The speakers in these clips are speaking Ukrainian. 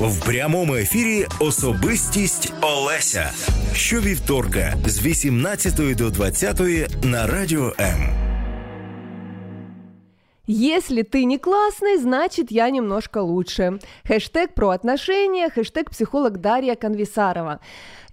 В прямому ефірі Особистість Олеся. Щовівторка з 18 до 20 на радіо М. Если ты не классный, значит я немножко лучше. Хештег про отношения, хештег психолог Дар'я Канвісарова.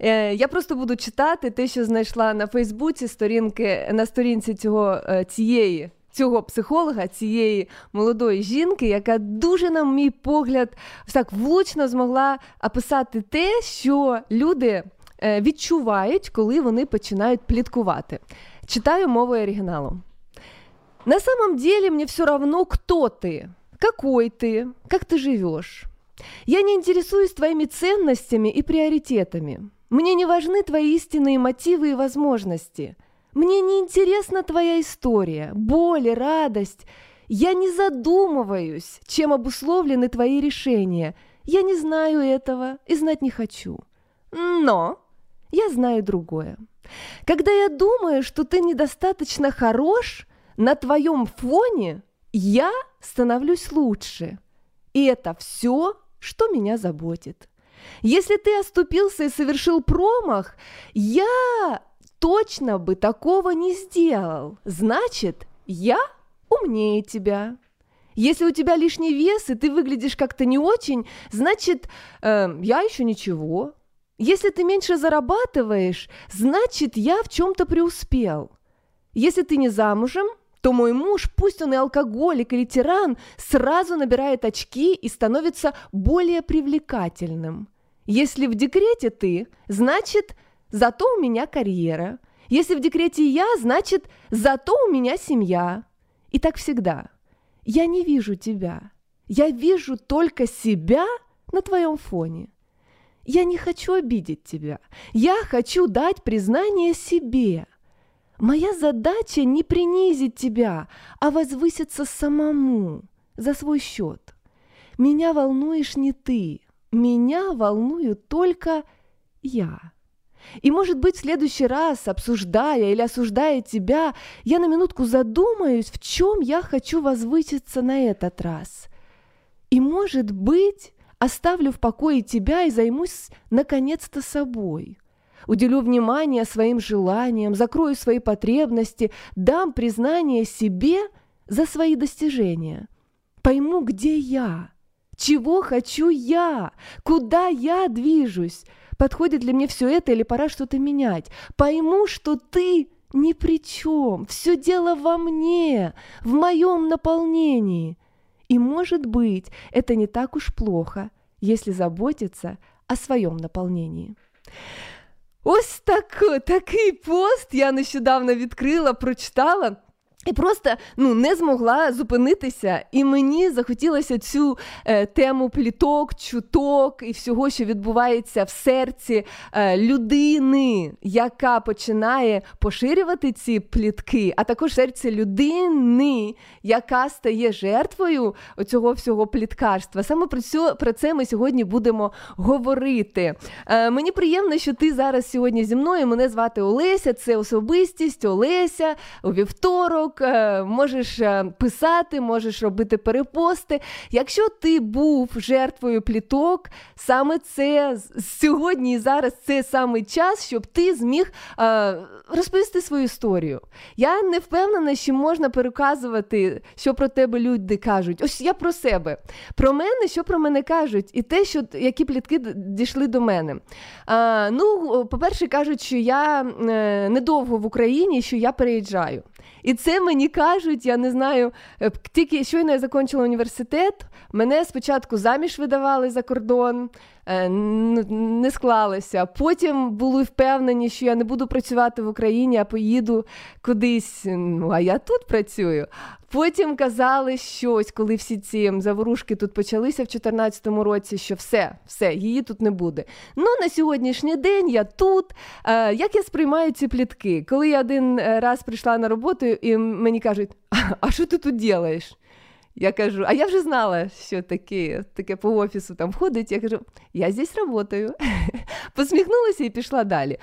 Е, Я просто буду читати те, що знайшла на Фейсбуці сторінки на сторінці цього цієї. Цього психолога, цієї молодої жінки, яка дуже, на мій погляд, так влучно змогла описати те, що люди е, відчувають, коли вони починають пліткувати. Читаю мовою оригіналу. На самом деле мне все равно, кто ты, какой ты, как ты живешь. Я не интересуюсь твоими ценностями и приоритетами. Мне не важны твои истинные мотивы и возможности. мне не интересна твоя история, боль, радость. Я не задумываюсь, чем обусловлены твои решения. Я не знаю этого и знать не хочу. Но я знаю другое. Когда я думаю, что ты недостаточно хорош, на твоем фоне я становлюсь лучше. И это все, что меня заботит. Если ты оступился и совершил промах, я точно бы такого не сделал. Значит, я умнее тебя. Если у тебя лишний вес, и ты выглядишь как-то не очень, значит, э, я еще ничего. Если ты меньше зарабатываешь, значит, я в чем-то преуспел. Если ты не замужем, то мой муж, пусть он и алкоголик или тиран, сразу набирает очки и становится более привлекательным. Если в декрете ты, значит, зато у меня карьера. Если в декрете я, значит, зато у меня семья. И так всегда. Я не вижу тебя. Я вижу только себя на твоем фоне. Я не хочу обидеть тебя. Я хочу дать признание себе – Моя задача не принизить тебя, а возвыситься самому за свой счет. Меня волнуешь не ты, меня волную только я. И, может быть, в следующий раз, обсуждая или осуждая тебя, я на минутку задумаюсь, в чем я хочу возвыситься на этот раз. И, может быть, оставлю в покое тебя и займусь наконец-то собой – уделю внимание своим желаниям, закрою свои потребности, дам признание себе за свои достижения. Пойму, где я, чего хочу я, куда я движусь, подходит ли мне все это или пора что-то менять. Пойму, что ты ни при чем, все дело во мне, в моем наполнении. И, может быть, это не так уж плохо, если заботиться о своем наполнении. Ось так, такий пост я нещодавно відкрила, прочитала. І просто ну, не змогла зупинитися, і мені захотілося цю е, тему пліток, чуток і всього, що відбувається в серці е, людини, яка починає поширювати ці плітки, а також серце людини, яка стає жертвою цього всього пліткарства. Саме про цю, про це ми сьогодні будемо говорити. Е, мені приємно, що ти зараз сьогодні зі мною. Мене звати Олеся, це особистість Олеся у вівторок. Е, можеш е, писати, можеш робити перепости. Якщо ти був жертвою пліток, саме це сьогодні і зараз це саме час, щоб ти зміг е, розповісти свою історію. Я не впевнена, що можна переказувати, що про тебе люди кажуть. Ось я про себе, про мене, що про мене кажуть, і те, що які плітки дійшли до мене. Ну, по-перше, кажуть, що я недовго в Україні, що я переїжджаю. І це мені кажуть, я не знаю, е, тільки щойно я закінчила університет, мене спочатку заміж видавали за кордон, не склалося. Потім були впевнені, що я не буду працювати в Україні, а поїду кудись. Ну, а я тут працюю. Потім казали щось, коли всі ці заворушки тут почалися в 2014 році, що все, все, її тут не буде. Ну, на сьогоднішній день я тут. Е, як я сприймаю ці плітки? Коли я один раз прийшла на роботу і мені кажуть, а що ти тут робиш? Я кажу, а я вже знала, що таке таке по офісу там ходить. Я кажу, я здесь працюю. Посміхнулася і пішла далі.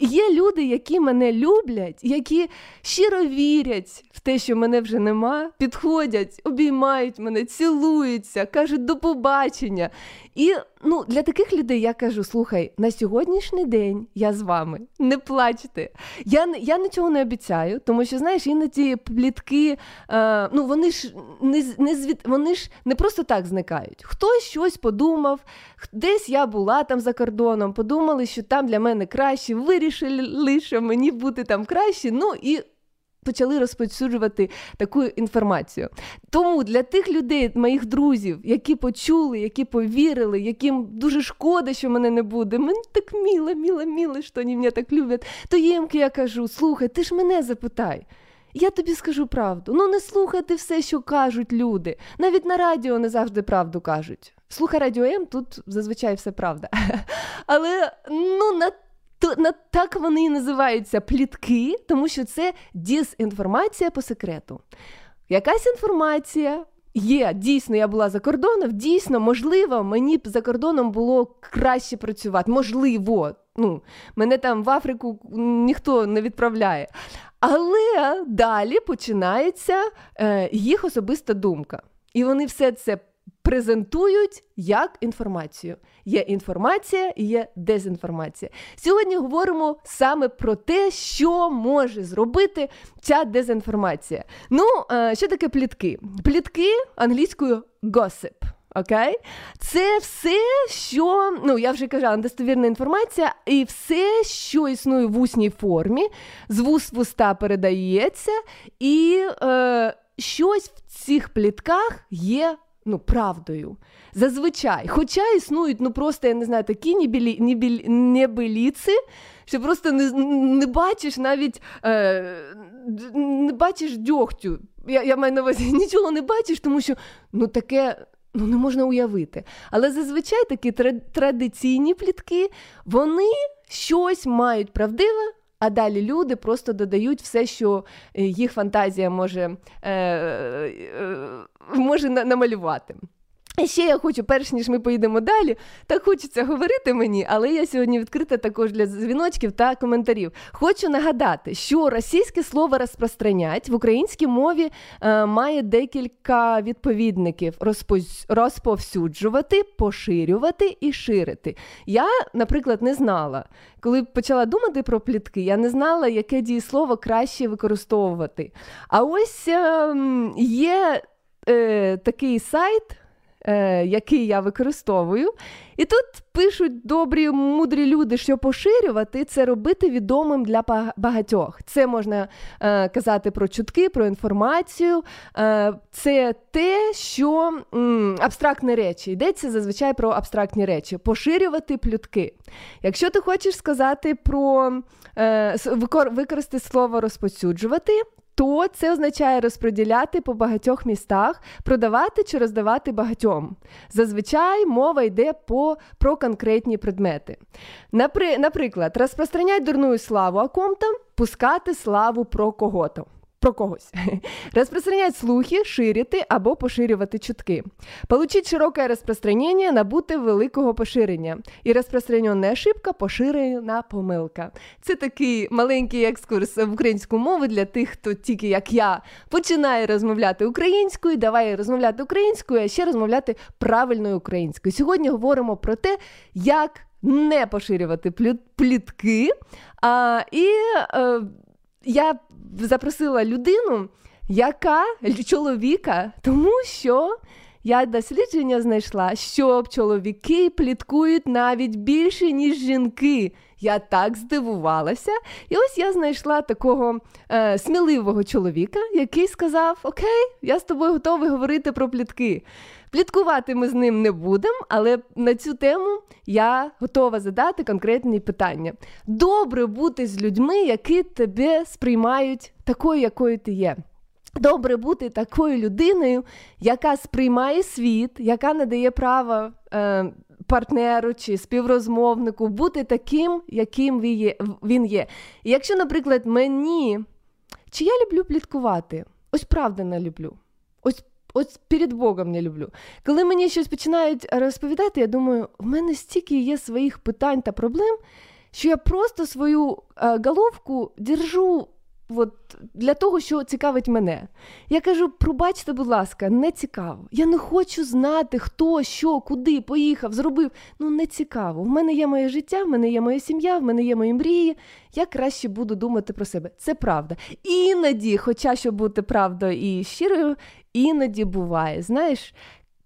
Є люди, які мене люблять, які щиро вірять в те, що мене вже нема, підходять, обіймають мене, цілуються, кажуть до побачення. І ну, для таких людей я кажу: слухай, на сьогоднішній день я з вами, не плачте. Я я нічого не обіцяю, тому що, знаєш, іноді плітки, е, ну вони ж не не звід, вони ж не просто так зникають. Хтось щось подумав, десь я була там за кордоном, подумали, що там для мене краще, вирішили, що мені бути там краще. Ну і почали розповсюджувати таку інформацію. Тому для тих людей, моїх друзів, які почули, які повірили, яким дуже шкода, що мене не буде. Мені так міло, міло, міло, що вони мене так люблять. То їм я кажу: слухай, ти ж мене запитай. Я тобі скажу правду. Ну не слухайте все, що кажуть люди. Навіть на радіо не завжди правду кажуть. Слухай радіо М, тут зазвичай все правда. Але ну на то на так вони і називаються плітки, тому що це дезінформація по секрету. Якась інформація. Є, дійсно, я була за кордоном, дійсно, можливо, мені б за кордоном було краще працювати. Можливо, ну, мене там в Африку ніхто не відправляє. Але далі починається е, їх особиста думка. І вони все це презентують як інформацію. Є інформація і є дезінформація. Сьогодні говоримо саме про те, що може зробити ця дезінформація. Ну, е, що таке плітки? Плітки англійською gossip. Окей? Це все, що, ну я вже казала, недостовірна інформація, і все, що існує в усній формі, з вуст в уста передається, і е, щось в цих плітках є ну, правдою. Зазвичай. Хоча існують, ну просто, я не знаю, такі небілі, небілі, небеліці, що просто не не бачиш навіть е, не бачиш дьогтю. Я я маю на увазі, нічого не бачиш, тому що ну, таке ну, не можна уявити. Але зазвичай такі традиційні плітки, вони щось мають правдиве. А далі люди просто додають все, що е, їх фантазія може е, е, може намалювати. І ще я хочу, перш ніж ми поїдемо далі, так хочеться говорити мені, але я сьогодні відкрита також для дзвіночків та коментарів. Хочу нагадати, що російське слово розпространять в українській мові е, має декілька відповідників: розповсюджувати, поширювати і ширити. Я, наприклад, не знала. Коли почала думати про плітки, я не знала, яке дієслово краще використовувати. А ось е, є е, такий сайт е, який я використовую. І тут пишуть добрі, мудрі люди, що поширювати це робити відомим для багатьох. Це можна е, казати про чутки, про інформацію. Е, це те, що м, абстрактні речі. Йдеться зазвичай про абстрактні речі. Поширювати плютки. Якщо ти хочеш сказати про е, використати слово розпосюджувати, то це означає розподіляти по багатьох містах, продавати чи роздавати багатьом. Зазвичай мова йде по, про конкретні предмети. Напри, наприклад, розпространять дурну славу о ком-то, пускати славу про кого-то про когось. Распространять слухи, ширити або поширювати чутки. Получить широке розпространення, набути великого поширення. І розпространена ошибка поширена помилка. Це такий маленький екскурс в українську мову для тих, хто тільки як я починає розмовляти українською, давай розмовляти українською, а ще розмовляти правильною українською. Сьогодні говоримо про те, як не поширювати плітки. А, І е, я запросила людину, яка чоловіка, тому що я дослідження знайшла, що чоловіки пліткують навіть більше, ніж жінки. Я так здивувалася. І ось я знайшла такого е, сміливого чоловіка, який сказав: Окей, я з тобою готовий говорити про плітки. Пліткувати ми з ним не будемо, але на цю тему я готова задати конкретні питання. Добре бути з людьми, які тебе сприймають такою, якою ти є. Добре бути такою людиною, яка сприймає світ, яка не дає права е, партнеру чи співрозмовнику бути таким, яким він є. І якщо, наприклад, мені чи я люблю пліткувати, ось правда не люблю. Ось От перед Богом не люблю. Коли мені щось починають розповідати, я думаю, в мене стільки є своїх питань та проблем, що я просто свою е, головку держу от, для того, що цікавить мене. Я кажу: пробачте, будь ласка, не цікаво. Я не хочу знати, хто, що, куди поїхав, зробив. Ну, не цікаво. В мене є моє життя, в мене є моя сім'я, в мене є мої мрії. Я краще буду думати про себе. Це правда. Іноді, хоча щоб бути правдою і щирою, іноді буває. Знаєш,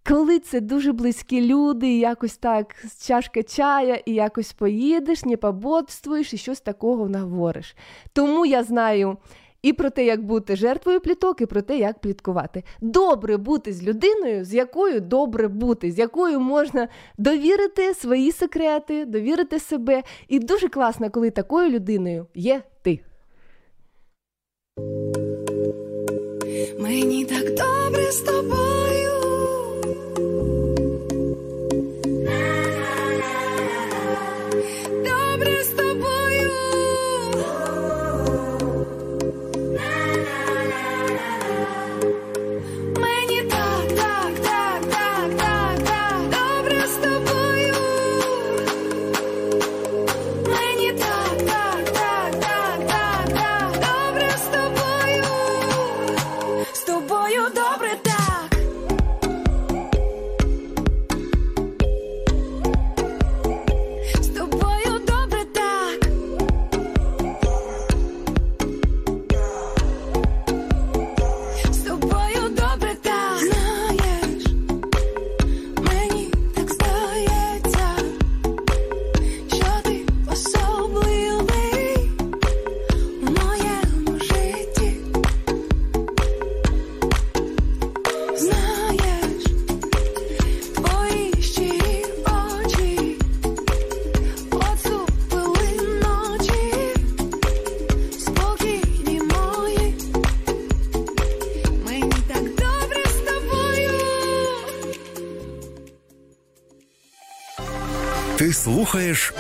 коли це дуже близькі люди, і якось так чашка чая, і якось поїдеш, не пободствуєш і щось такого наговориш. Тому я знаю і про те, як бути жертвою пліток, і про те, як пліткувати. Добре бути з людиною, з якою добре бути, з якою можна довірити свої секрети, довірити себе. І дуже класно, коли такою людиною є ти. Мені так добре з тобою.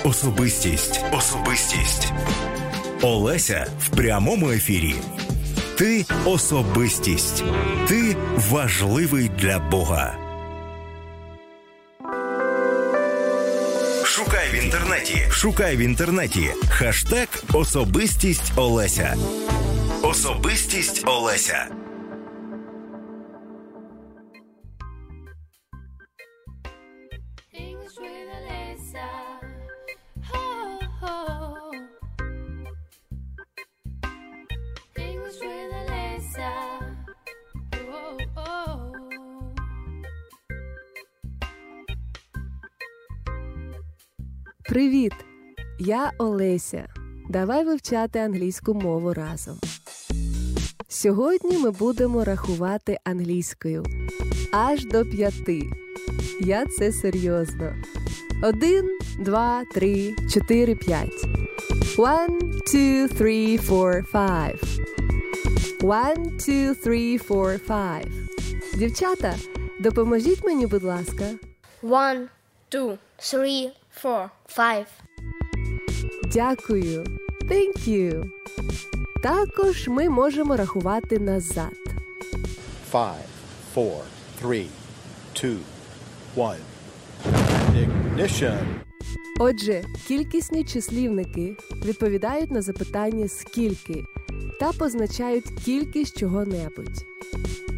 Особистість. Особистість. Олеся в прямому ефірі. Ти особистість. Ти важливий для Бога. Шукай в інтернеті. Шукай в інтернеті. Хаштег Особистість Олеся. Особистість Олеся. Я Олеся. Давай вивчати англійську мову разом. Сьогодні ми будемо рахувати англійською аж до п'яти. Я це серйозно. Один, два, три, чотири, п'ять. One, two, three, four, five. One, two, three, four, five. Дівчата, допоможіть мені, будь ласка. One, two, three, four, five. Дякую. Thank you. Також ми можемо рахувати назад. Five, four, three, two, one. Ignition. Отже, кількісні числівники відповідають на запитання скільки та позначають кількість чого-небудь.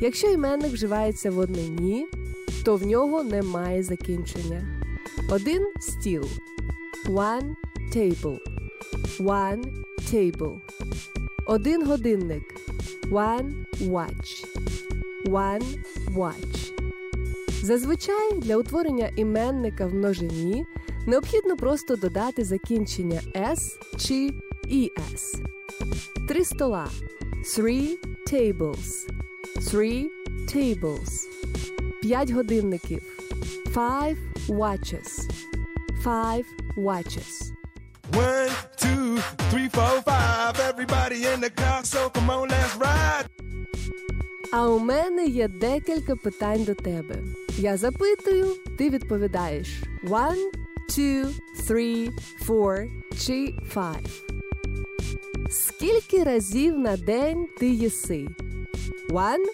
Якщо іменник вживається в однині, то в нього немає закінчення. Один стіл. One table. One table. Один годинник. One watch. One watch. Зазвичай для утворення іменника в множині необхідно просто додати закінчення s чи es. Три стола. Three tables. Three tables. П'ять годинників. Five watches. Five watches. One, two, three, four, five. Everybody in the car, so come on, let's ride. А у мене є декілька питань до тебе. Я запитую, ти відповідаєш one, two, three, four чи five. Скільки разів на день ти їси? One,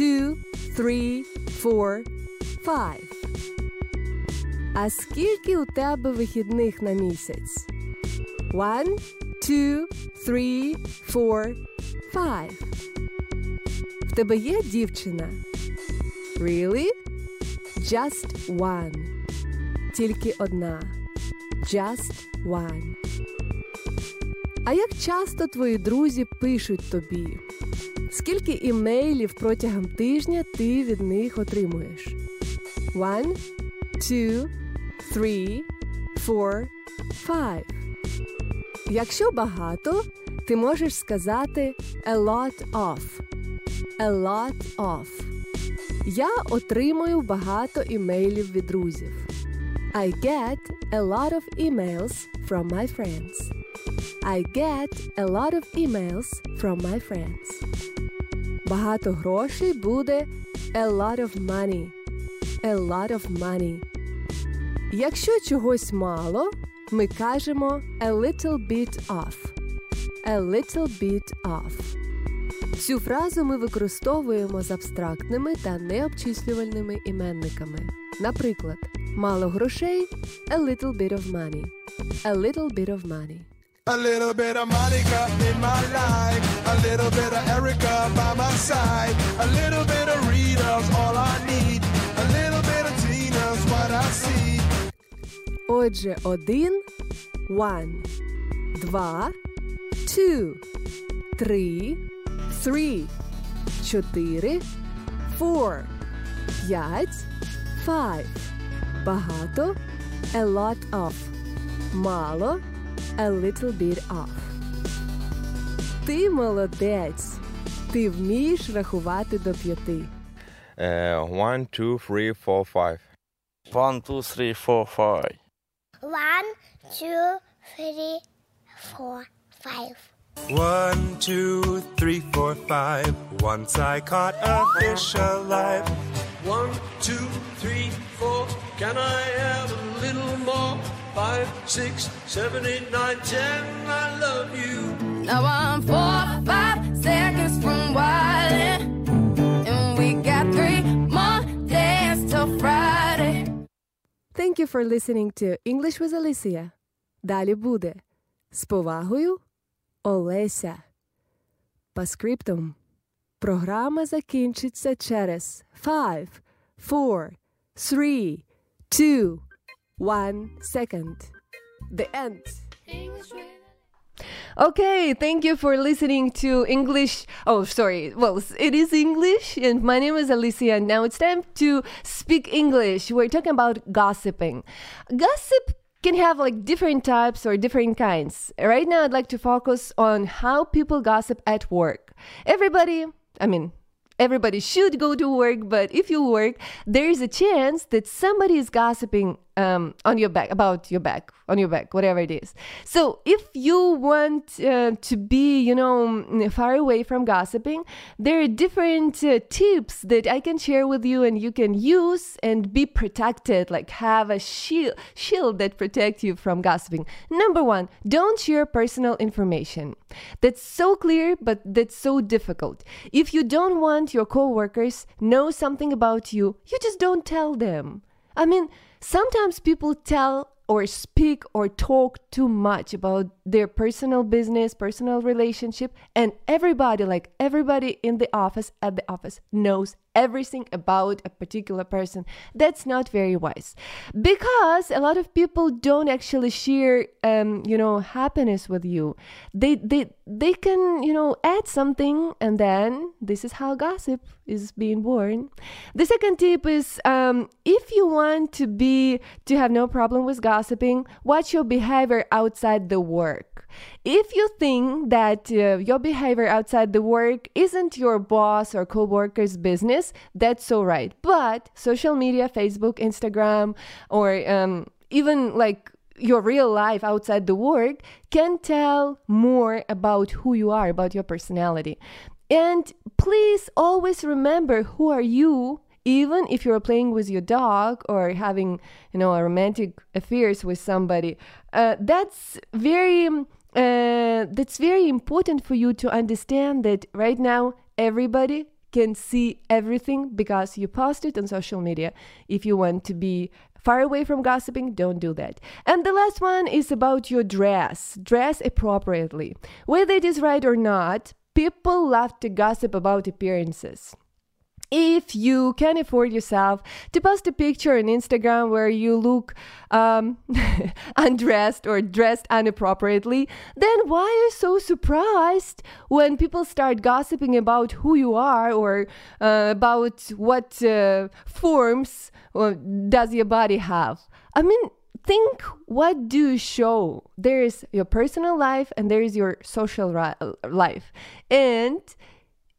two, three, four, five. А скільки у тебе вихідних на місяць? One, two, three, four, five. В тебе є дівчина? Really? Just one. Тільки одна. Just one. А як часто твої друзі пишуть тобі? Скільки імейлів протягом тижня ти від них отримуєш? One, two, three, four, five. Якщо багато, ти можеш сказати a lot of. A lot of. Я отримую багато імейлів від друзів. I get a lot of emails from my friends. I get a lot of emails from my friends. Багато грошей буде a lot of money. A lot of money. Якщо чогось мало, ми кажемо a little bit of. A little bit of. Цю фразу ми використовуємо з абстрактними та необчислювальними іменниками. Наприклад, мало грошей a little bit of money. A little bit of money. A little bit of Monica in my life. A little bit of Erica by my side. A little bit of Rita's all I need. A little bit of Tina's what I see. Отже, один one, два two, три three, чотири four, п'ять five, багато a lot of, мало a little bit of. Ти молодець. Ти вмієш рахувати до п'яти. Uh, one, two, three, four, five. One, two, three, four, five. One, two, three, four, five. One, two, three, four, five. Once I caught a fish alive. One, two, three, four. Can I have a little more? Five, six, seven, eight, nine, ten. I love you. Now I'm four, five seconds from wildin', Thank you for listening to English with Alicia. Далі буде. З повагою, Олеся. По скриптум. Програма закінчиться через 5, 4, 3, 2, 1 second. The end. Okay, thank you for listening to English. Oh, sorry. Well, it is English, and my name is Alicia. And now it's time to speak English. We're talking about gossiping. Gossip can have like different types or different kinds. Right now, I'd like to focus on how people gossip at work. Everybody, I mean, everybody should go to work, but if you work, there is a chance that somebody is gossiping um, on your back, about your back, on your back, whatever it is. So if you want uh, to be, you know, far away from gossiping, there are different uh, tips that I can share with you and you can use and be protected, like have a shield, shield that protects you from gossiping. Number one, don't share personal information. That's so clear, but that's so difficult. If you don't want your coworkers know something about you, you just don't tell them. I mean, sometimes people tell or speak or talk too much about their personal business, personal relationship, and everybody, like everybody in the office, at the office, knows everything about a particular person. That's not very wise because a lot of people don't actually share, um, you know, happiness with you. They they they can you know add something, and then this is how gossip is being born. The second tip is um, if you want to be to have no problem with gossiping, watch your behavior outside the work. If you think that uh, your behavior outside the work isn't your boss or coworker's business, that's all right. But social media, Facebook, Instagram, or um, even like your real life outside the work can tell more about who you are, about your personality. And please always remember who are you even if you're playing with your dog or having you know a romantic affairs with somebody uh, that's very uh, that's very important for you to understand that right now everybody can see everything because you post it on social media. If you want to be far away from gossiping, don't do that. And the last one is about your dress. Dress appropriately. Whether it is right or not, people love to gossip about appearances if you can afford yourself to post a picture on Instagram where you look um, undressed or dressed inappropriately, then why are you so surprised when people start gossiping about who you are or uh, about what uh, forms uh, does your body have? I mean, think what do you show? There is your personal life and there is your social life. And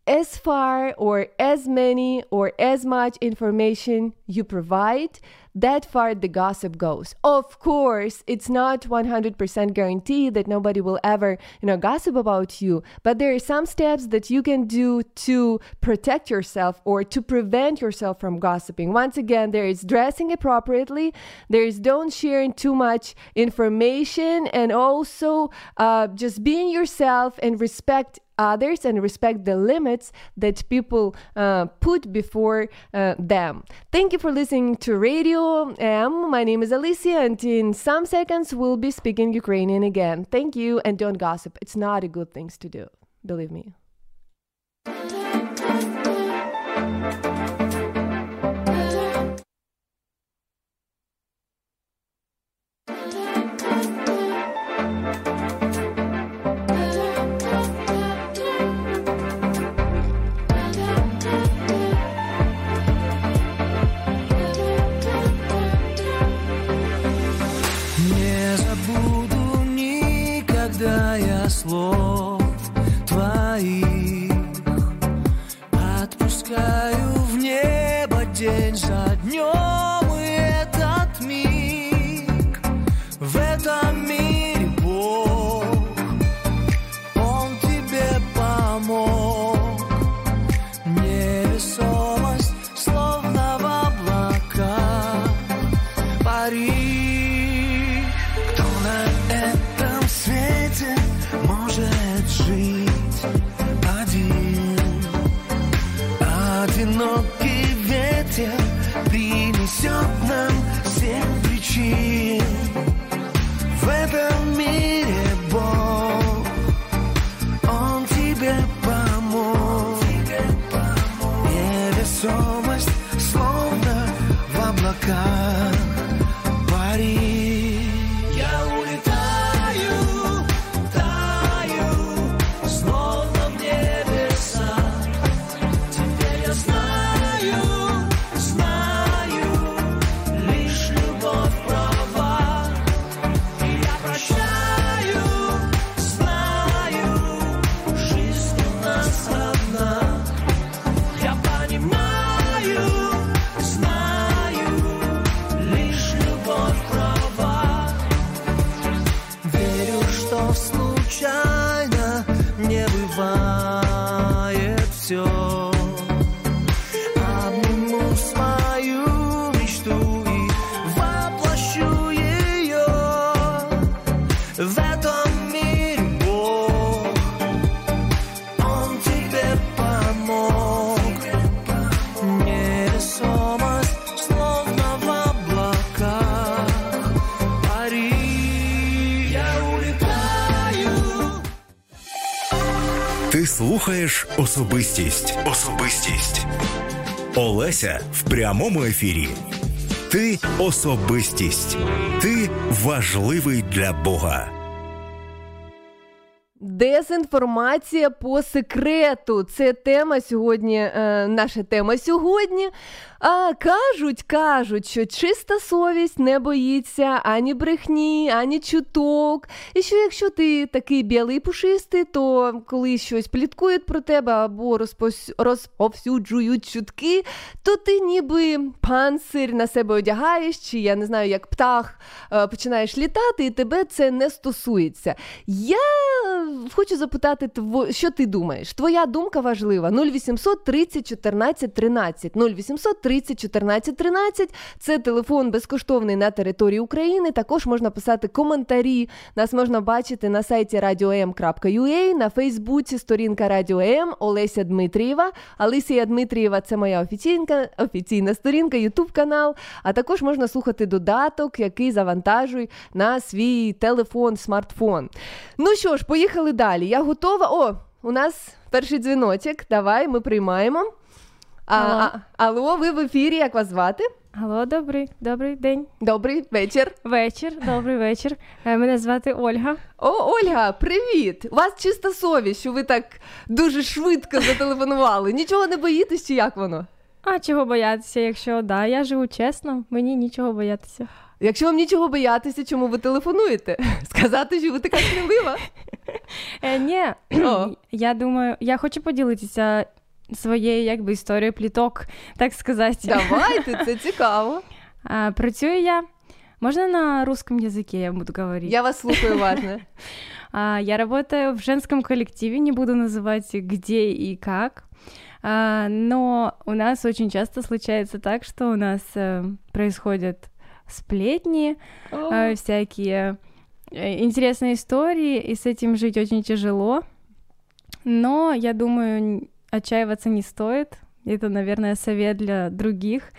as far or as many or as much information you provide, that far the gossip goes. Of course, it's not 100% guaranteed that nobody will ever, you know, gossip about you, but there are some steps that you can do to protect yourself or to prevent yourself from gossiping. Once again, there is dressing appropriately, there is don't sharing too much information, and also uh, just being yourself and respect others and respect the limits that people uh, put before uh, them. Thank you for listening to Radio M. My name is Alicia, and in some seconds we'll be speaking Ukrainian again. Thank you, and don't gossip. It's not a good thing to do. Believe me. Слов твоих в слухаєш особистість. Особистість. Олеся в прямому ефірі. Ти особистість. Ти важливий для Бога. Дезінформація по секрету. Це тема сьогодні, е, наша тема сьогодні. А кажуть, кажуть, що чиста совість не боїться ані брехні, ані чуток. І що якщо ти такий білий пушистий, то коли щось пліткують про тебе або розпос... розповсюджують чутки, то ти ніби панцир на себе одягаєш, чи я не знаю, як птах е, починаєш літати, і тебе це не стосується. Я хочу запитати, що ти думаєш? Твоя думка важлива. 0800 30 14 13. 0800 30 14 13 – це телефон безкоштовний на території України. Також можна писати коментарі. Нас можна бачити на сайті radio.m.ua, на Фейсбуці сторінка Радіо М Олеся Дмитрієва. Алисія Дмитрієва це моя офіційна, офіційна сторінка, Ютуб канал. А також можна слухати додаток, який завантажуй на свій телефон, смартфон. Ну що ж, поїхали далі. Я готова. О, у нас перший дзвіночок. Давай, ми приймаємо. А, а, алло, ви в ефірі, як вас звати? Алло, добрий, добрий день. Добрий вечір. Вечір, добрий вечір. Е, Мене звати Ольга. О, Ольга, привіт! У вас чиста совість, що ви так дуже швидко зателефонували. Нічого не боїтесь, чи як воно? А чого боятися, якщо да, я живу чесно, мені нічого боятися. Якщо вам нічого боятися, чому ви телефонуєте? Сказати, що ви така смілива? Е, ні, О. я думаю, я хочу поділитися своєю якби історією пліток, так сказати. Давайте, це цікаво. А, працюю я. Можна на русском языке я буду говорить? Я вас слухаю уважно. А, Я работаю в женском коллективе, не буду называть где и как. А, Но у нас очень часто случается так, что у нас э, происходят сплетни, э, всякие э, интересные истории, и с этим жить очень тяжело. Но я думаю, н- отчаиваться не стоит. Это, наверное, совет для других.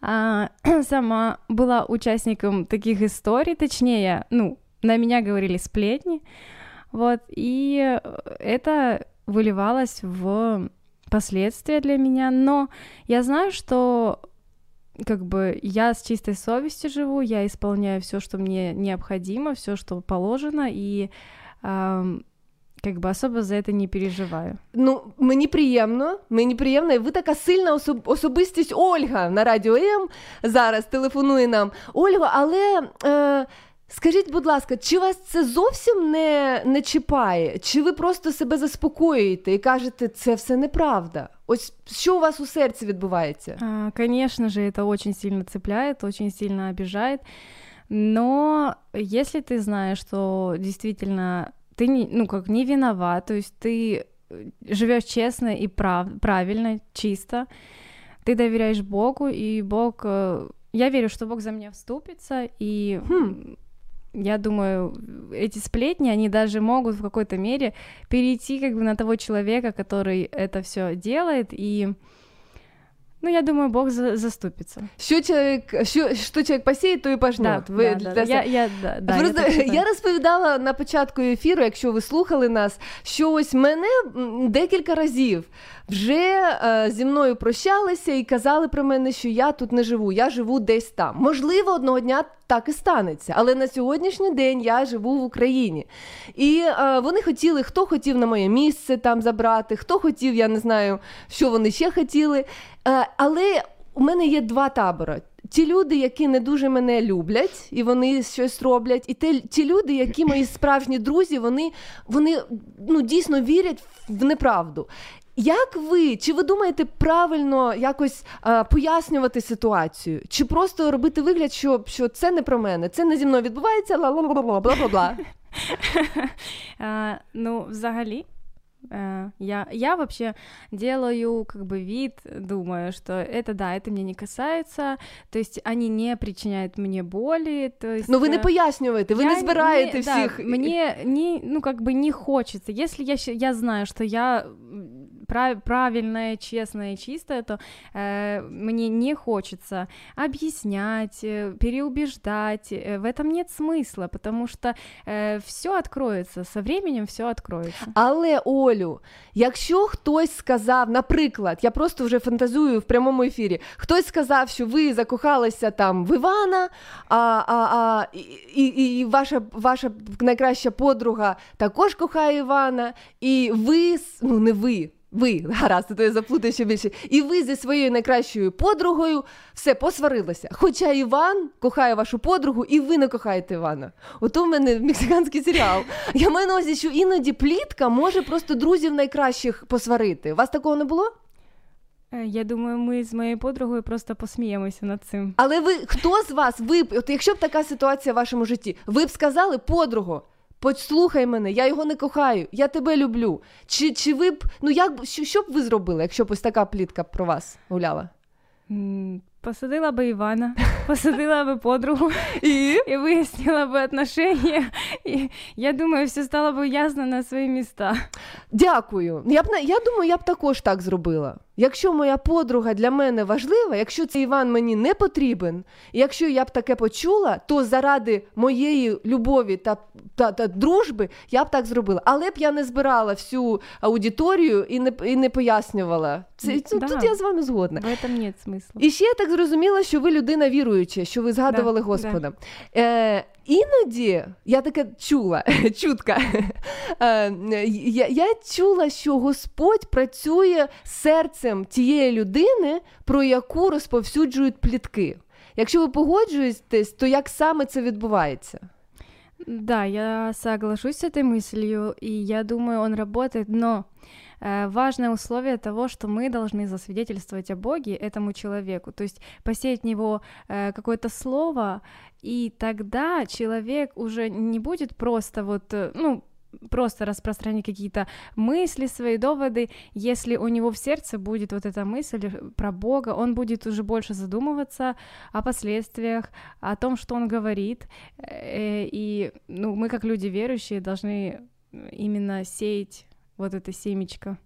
А, сама была участником таких историй, точнее, ну, на меня говорили сплетни, вот, и это выливалось в последствия для меня, но я знаю, что как бы я с чистой совестью живу, я исполняю все, что мне необходимо, все, что положено, и как бы особо за это не переживаю. Ну, мені приємно, мені приємно, і ви така сильна особ- особистість Ольга на радіо М зараз телефонує нам. Ольга, але е, скажіть, будь ласка, чи вас це зовсім не, не чіпає? Чи ви просто себе заспокоюєте і кажете, це все неправда? Ось що у вас у серці відбувається? А, Конечно же, это очень сильно цепляет, очень сильно обижает. Но если ты знаешь, что действительно ты не, ну, как не виноват, то есть ты живешь честно и прав, правильно, чисто, ты доверяешь Богу, и Бог... э, Я верю, что Бог за меня вступится, и м, я думаю, эти сплетни, они даже могут в какой-то мере перейти как бы на того человека, который это все делает, и ну, я думаю, Бог за- заступится. Що чоловік, що, що чоловік посіє, то і пожнет. Да, ви да, да, я- я- да, да, Просто я я, розповідала на початку ефіру, якщо ви слухали нас, що ось мене декілька разів вже е, зі мною прощалися і казали про мене, що я тут не живу, я живу десь там. Можливо, одного дня так і станеться, але на сьогоднішній день я живу в Україні. І е, вони хотіли, хто хотів на моє місце там забрати, хто хотів, я не знаю, що вони ще хотіли. Е, але у мене є два табори. Ті люди, які не дуже мене люблять, і вони щось роблять, і те, ті люди, які мої справжні друзі, вони, вони ну, дійсно вірять в неправду. Як ви, чи ви думаєте правильно якось а, пояснювати ситуацію? Чи просто робити вигляд, що, що це не про мене, це не зі мною відбувається, ла-ла-ла-ла, бла-бла-бла. А, ну, взагалі, э, я, я вообще делаю как бы вид, думаю, что это да, это меня не касается, то есть они не причиняют мне боли, то есть... Ну ви не э, пояснюєте, ви я не збираєте не- да, всіх. мне не, ну как бы не хочется. Если я, щ- я знаю, что я м, прав- правильная, честная и чистая, то э, мне не хочется объяснять, э, переубеждать. Э, в этом нет смысла, потому что все откроется. Со временем все откроется. Але Олю, якщо хтось сказав, наприклад, я просто вже фантазую в прямому ефірі, хтось сказав, що ви закохалися там в Івана, а, а, а, і, і, і ваша, ваша найкраща подруга також кохає Івана, і ви, с- ну не ви. Ви, гаразд, то я заплутаю ще більше. І ви зі своєю найкращою подругою все посварилися. Хоча Іван кохає вашу подругу, і ви не кохаєте Івана. Ото в мене мексиканський серіал. Я маю на увазі, що іноді плітка може просто друзів найкращих посварити. У вас такого не було? Э, Я думаю, ми з моєю подругою просто посміємося над цим. Але ви хто з вас, ви от якщо б така ситуація в вашому житті, ви б сказали, подруго, Послухай мене, я його не кохаю, я тебе люблю. Чи, чи ви б, ну як б- що, що б ви зробили, якщо б ось така плітка про вас гуляла? М, Посадила бы Ивана, посадила бы подругу и, и выяснила бы отношения. И я думаю, все стало бы ясно на свои места. Дякую. Я б на- я думаю, я б також так зробила. Якщо моя подруга для мене важлива, якщо цей Іван мені не потрібен, і якщо я б таке почула, то заради моєї любові та, та, та дружби я б так зробила. Але б я не збирала всю аудиторію і не, і не пояснювала. Це, да. Тут я з вами згодна. В этом нет смысла. І ще я так зрозуміла, що ви людина віруюча, що ви згадували Да, Господа. Е, іноді я таке чула, чутка. Е, я, я чула, що Господь працює серцем тієї людини, про яку розповсюджують плітки. Якщо ви погоджуєтесь, то як саме це відбувається? Да, я соглашусь с этой мыслью, и я думаю, он работает, но э, важное условие того, что мы должны засвидетельствовать о Боге этому человеку, то есть посеять в него э, какое-то слово, и тогда человек уже не будет просто вот, э, ну, просто распространять какие-то мысли, свои доводы, если у него в сердце будет вот эта мысль про Бога, он будет уже больше задумываться о последствиях, о том, что он говорит, Э, и ну, мы как люди верующие должны именно сеять вот это семечко.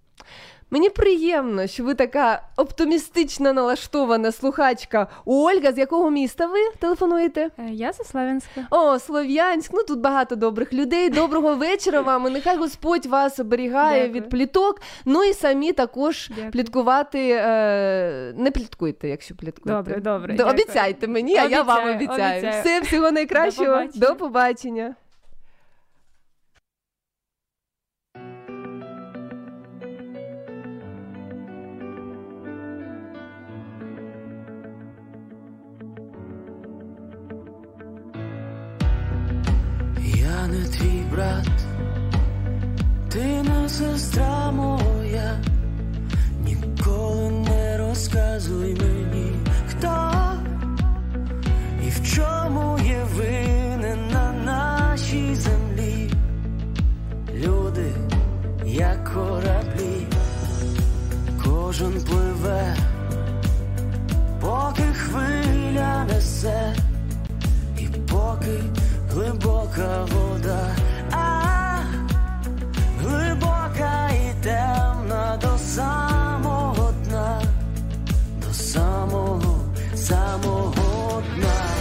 Мені приємно, що ви така оптимістично налаштована слухачка. Ольга, з якого міста ви телефонуєте? Я зі Славянська. О, Слов'янськ. Ну тут багато добрих людей. Доброго вечора вам. І нехай Господь вас оберігає Дякую. від пліток. Ну і самі також Дякую. пліткувати. Е... Не пліткуйте, якщо пліткуєте. Добре, добре, дякую. Обіцяйте мені, а я вам Обіцяю, обіцяю. обіцяю. Все, всього найкращого. До побачення. До побачення. Не твій брат, ти не сестра моя, ніколи не розказуй мені, хто і в чому є винен на нашій землі. Люди, як кораблі, кожен пливе, поки хвиля несе. І поки глибока вода, а глибока і темна до самого дна, до самого, самого дна.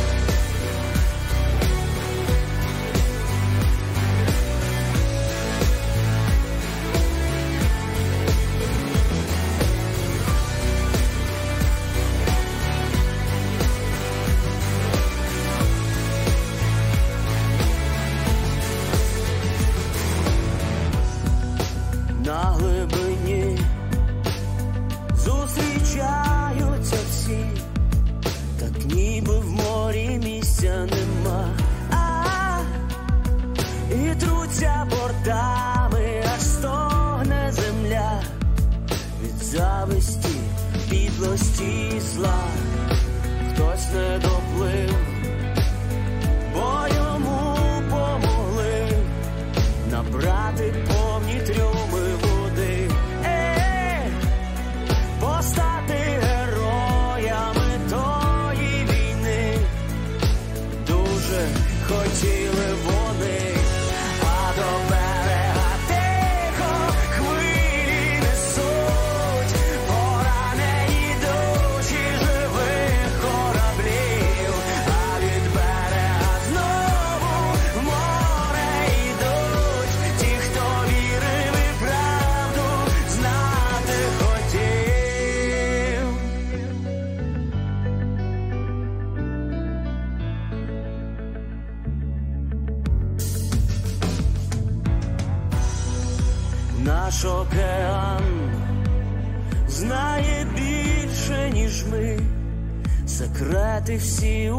Підлості і зла, хтось не доплив, секрети всі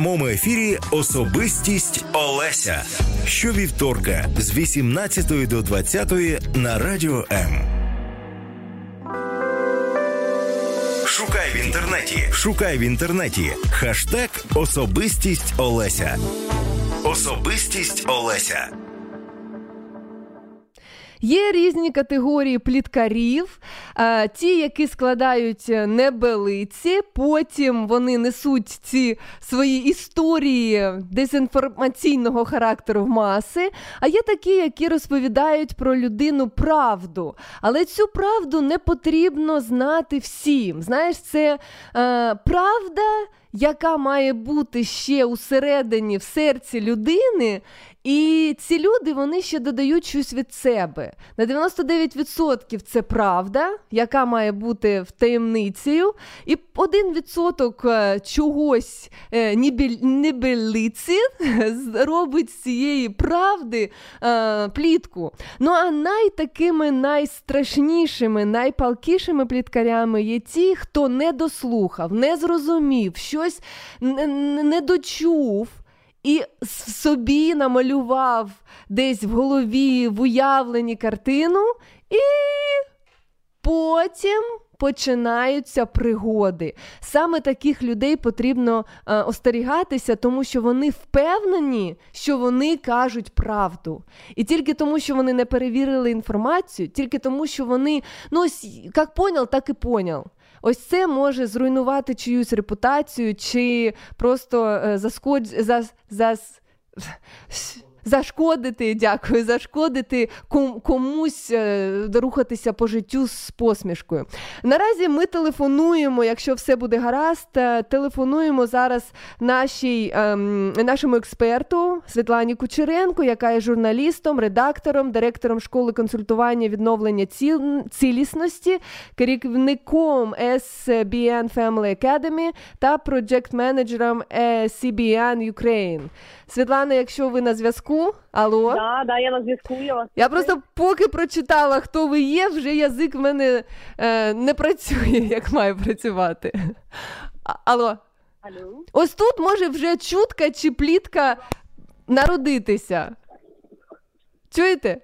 прямому ефірі Особистість Олеся. Щовівторка з 18 до 20 на радіо М. Шукай в інтернеті. Шукай в інтернеті. Хаштег Особистість Олеся. Особистість Олеся. Є різні категорії пліткарів, ті, які складають небелиці, потім вони несуть ці свої історії дезінформаційного характеру в маси. А є такі, які розповідають про людину правду. Але цю правду не потрібно знати всім. Знаєш, це е, правда. Яка має бути ще усередині в серці людини, і ці люди вони ще додають щось від себе. На 99% це правда, яка має бути в таємницею, і 1% е, чогось е, небелиці робить з цієї правди е, плітку. Ну а найтакими найстрашнішими, найпалкішими пліткарями є ті, хто не дослухав, не зрозумів, щось не дочув і собі намалював десь в голові в уявленні картину, і потім. Починаються пригоди. Саме таких людей потрібно е, остерігатися, тому що вони впевнені, що вони кажуть правду. І тільки тому, що вони не перевірили інформацію, тільки тому, що вони ну як поняв, так і поняв. Ось це може зруйнувати чиюсь репутацію, чи просто е, зас. за... за... Зашкодити, дякую, зашкодити ком- комусь е, рухатися по життю з посмішкою. Наразі ми телефонуємо, якщо все буде гаразд, е, телефонуємо зараз нашій, е, нашому експерту Світлані Кучеренко, яка є журналістом, редактором, директором школи консультування відновлення ціл- цілісності, керівником SBN Family Academy та проджект-менеджером CBN Ukraine. Світлана, якщо ви на зв'язку, алло? Да, да, я на зв'язку. Я вас Я просто поки прочитала, хто ви є, вже язик в мене е, не працює, як має працювати. А, алло? Алло. Ось тут може вже чутка чи плітка народитися. Чуєте?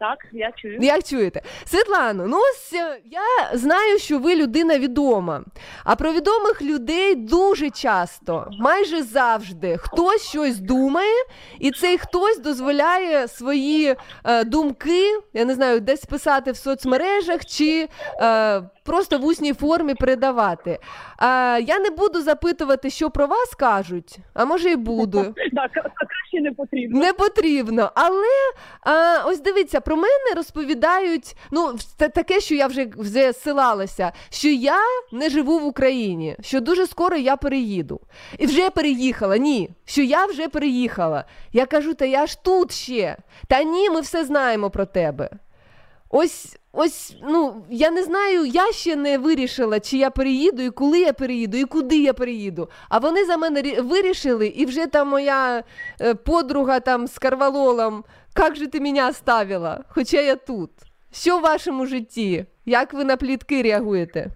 Так, я чую. Як чуєте? Світлано, ну ось е, я знаю, що ви людина відома. А про відомих людей дуже часто, майже завжди, хтось щось думає, і цей хтось дозволяє свої е, думки, я не знаю, десь писати в соцмережах чи е, просто в усній формі передавати. Е, я не буду запитувати, що про вас кажуть, а може і буду. Так, краще не потрібно. Не потрібно. Але а, ось дивіться, про мене розповідають ну, це таке, що я вже вже силалася, що я не живу в Україні, що дуже скоро я переїду. І вже переїхала. Ні, що я вже переїхала. Я кажу, та я ж тут ще. Та ні, ми все знаємо про тебе. Ось. Ось, ну, я не знаю, я ще не вирішила, чи я переїду, і коли я переїду, і куди я переїду. А вони за мене вирішили, і вже там моя е, подруга там з карвалолом, як же ти мене оставила, хоча я тут. Що в вашому житті? Як ви на плітки реагуєте?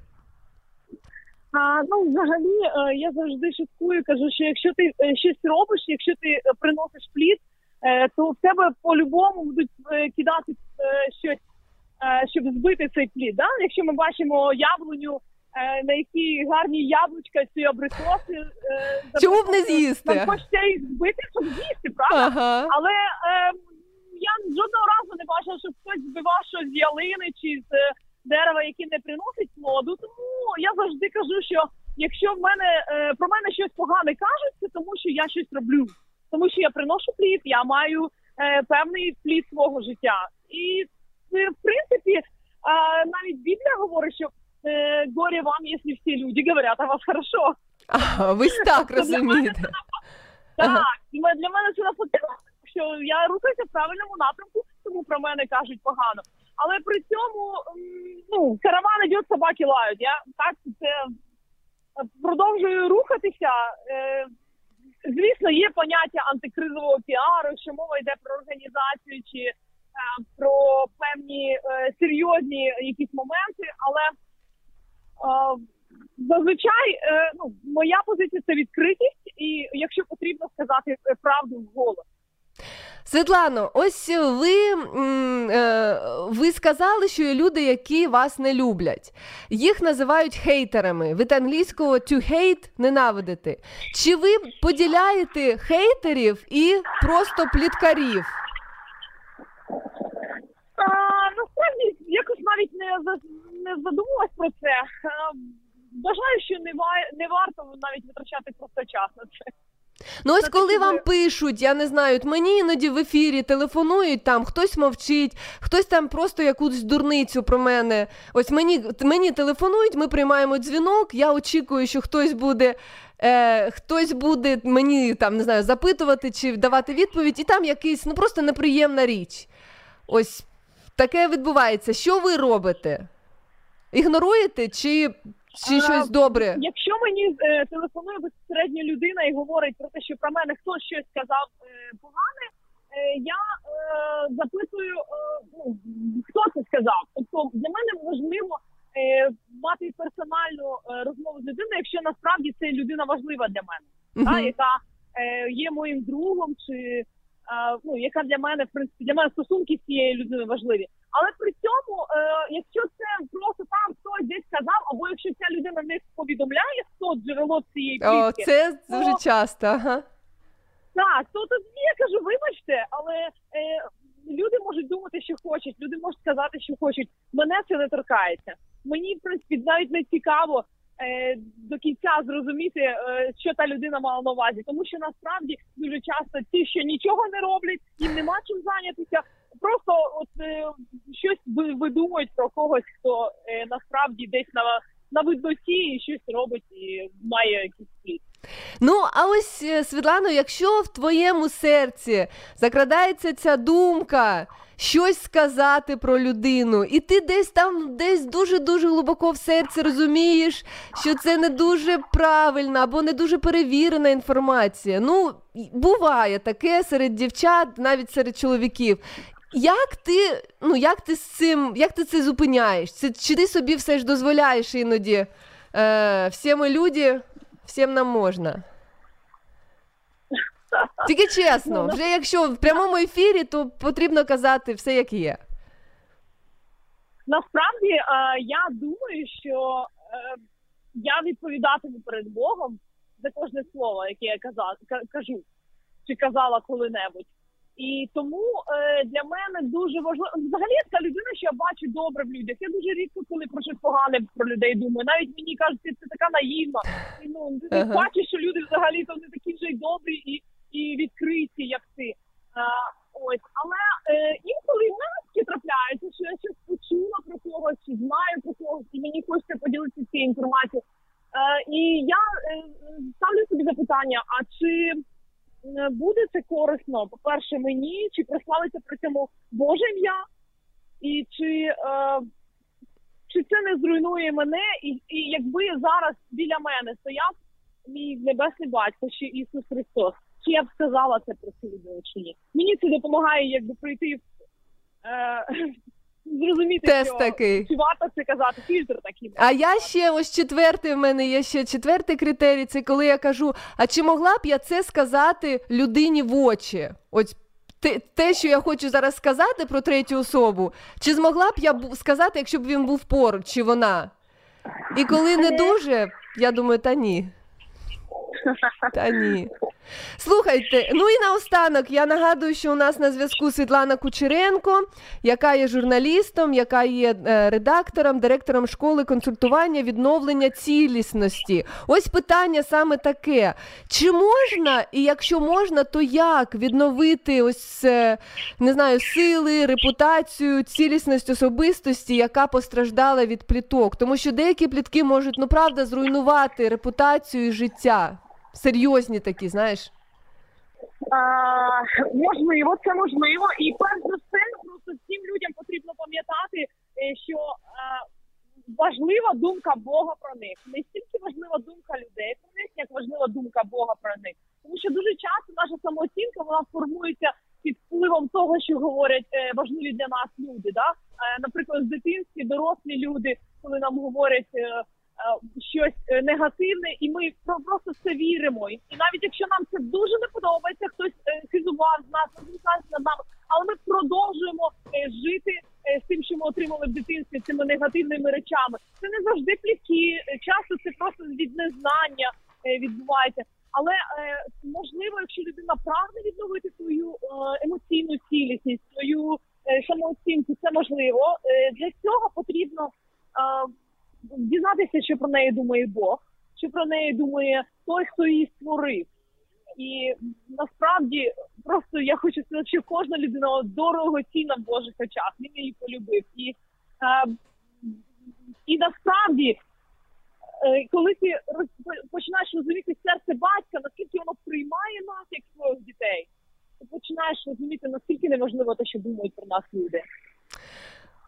А, ну, взагалі, е, я завжди шуткую, кажу, що якщо ти е, щось робиш, якщо ти приносиш плід, е, то в тебе по-любому будуть кидати щось, щоб збити цей плід. Да? Якщо ми бачимо яблуню, е, на якій гарні яблучка чи абрикоси, е, Чому б не з'їсти? Нам хочеться їх збити, щоб з'їсти, правда? Ага. Але е, я жодного разу не бачила, щоб хтось збивав щось з ялини чи з е, дерева, які не приносять плоду. Тому я завжди кажу, що якщо в мене е, про мене щось погане кажуть, це тому що я щось роблю. Тому що я приношу плід, я маю е, певний плід свого життя. І е, в принципі, е, навіть Біблія говорить, що е, горе вам, якщо всі люди говорять о вас хорошо. А, ви ж так розумієте. Так, для мене це навпаки, що я рухаюся в правильному напрямку, тому про мене кажуть погано. Але при цьому ну, караван іде, собаки лають. Я так це е, продовжую рухатися. Е, звісно, є поняття антикризового піару, що мова йде про організацію чи е, про певні е, серйозні якісь моменти, але е, зазвичай е, ну, моя позиція це відкритість, і якщо потрібно сказати е, правду вголос. Світлано, ось ви, е, ви сказали, що є люди, які вас не люблять. Їх називають хейтерами. Від англійського to hate ненавидити. Чи ви поділяєте хейтерів і просто пліткарів? А, насправді якось навіть не не задумувалась про це. А, Вважаю, що не ва- не варто навіть витрачати просто час на це. Ну, ось коли вам пишуть, я не знаю, от мені іноді в ефірі телефонують, там хтось мовчить, хтось там просто якусь дурницю про мене. Ось мені, мені телефонують, ми приймаємо дзвінок, я очікую, що хтось буде. Е, хтось буде мені там не знаю запитувати чи давати відповідь, і там якийсь ну просто неприємна річ. Ось таке відбувається. Що ви робите? Ігноруєте чи, чи А, щось добре? Якщо мені е, телефонує безпосередньо людина і говорить про те, що про мене хтось щось сказав е, погане, е, я е, запитую, е, ну, хто це сказав. Тобто для мене важливо е, мати персональну е, розмову з людиною, якщо насправді це людина важлива для мене, Мгм. та, яка е, є моїм другом, чи е, ну, яка для мене в принципі для мене стосунки з цією людиною важливі. Але при цьому, е, якщо це просто там хтось десь сказав, або якщо ця людина не повідомляє, хто джерело цієї О, це то, дуже часто. Ага. так, то тоді я кажу, вибачте, але е, люди можуть думати, що хочуть, люди можуть сказати, що хочуть. Мене це не торкається. Мені в принципі навіть не цікаво. Е, До кінця зрозуміти, е, що та людина мала на увазі, тому що насправді дуже часто ті, що нічого не роблять, їм нема чим зайнятися, просто от е, щось ви- видумують про когось, хто насправді десь на на видноті і щось робить і має плід. Ну, а ось е, Світлано, якщо в твоєму серці закрадається ця думка щось сказати про людину, і ти десь там, десь дуже-дуже глибоко в серці розумієш, що це не дуже правильна або не дуже перевірена інформація. Ну, буває таке серед дівчат, навіть серед чоловіків. Як ти, ну як ти з цим, як ти це зупиняєш? Це, чи ти собі все ж дозволяєш іноді? Е, всі ми люди, всім нам можна. Тільки чесно, вже якщо в прямому ефірі, то потрібно казати все, як є. Насправді е, я думаю, що е, я відповідатиму перед Богом за кожне слово, яке я казала, кажу чи казала коли-небудь. І тому е, для мене дуже важливо взагалі я така людина, що я бачу добре в людях. Я дуже рідко, коли про щось погане про людей думаю. Навіть мені кажуть, ти це така наївна. І, ну ти Ага. бачиш, що люди взагалі то не такі вже й добрі і, і відкриті, як ти. А, ось, але е, інколи таке трапляється, що я щось почула про когось, чи знаю про когось, і мені хочеться поділитися цією інформацією. Е, і я е, ставлю собі запитання: а чи буде це корисно, по-перше, мені, чи прославиться при цьому Боже ім'я, і чи, е, чи це не зруйнує мене, і, і якби зараз біля мене стояв мій небесний батько чи Ісус Христос, чи я б сказала це про цю людину чи ні? Мені це допомагає якби прийти в е, зрозуміти, Тест що такий. чи варто це казати, фільтр такий. А я ще ось четвертий в мене є ще четвертий критерій. Це коли я кажу: а чи могла б я це сказати людині в очі? Ось те, те, що я хочу зараз сказати про третю особу, чи змогла б я сказати, якщо б він був поруч, чи вона? І коли не дуже, я думаю, та ні. Та ні. Слухайте, ну і наостанок я нагадую, що у нас на зв'язку Світлана Кучеренко, яка є журналістом, яка є е, редактором, директором школи консультування відновлення цілісності. Ось питання саме таке: чи можна, і якщо можна, то як відновити ось е, не знаю, сили, репутацію, цілісність особистості, яка постраждала від пліток? Тому що деякі плітки можуть ну правда зруйнувати репутацію і життя. Серйозні такі, знаєш. А, можливо, це можливо. І перш за все, просто всім людям потрібно пам'ятати, е, що е, важлива думка Бога про них. Не стільки важлива думка людей про них, як важлива думка Бога про них. Тому що дуже часто наша самооцінка вона формується під впливом того, що говорять е, важливі для нас люди. Да? Е, наприклад, в дитинстві дорослі люди, коли нам говорять. Е, щось е, негативне, і ми про- просто в це віримо. І навіть якщо нам це дуже не подобається, хтось е, хизував з нас, насміхався над нами, але ми продовжуємо е, жити е, з тим, що ми отримали в дитинстві, цими негативними речами. Це не завжди плітки, е, часто це просто від незнання е, відбувається. Але е, можливо, якщо людина прагне відновити свою е, емоційну цілісність, свою е, самооцінку, це можливо. Е, для цього потрібно е, дізнатися, що про неї думає Бог, що про неї думає той, хто її створив. І насправді просто я хочу сказати, що кожна людина дорого цінна в Божих очах. Він її полюбив. І, е, і насправді, е, коли ти починаєш розуміти серце батька, наскільки воно приймає нас як своїх дітей, ти починаєш розуміти, наскільки неважливо те, що думають про нас люди.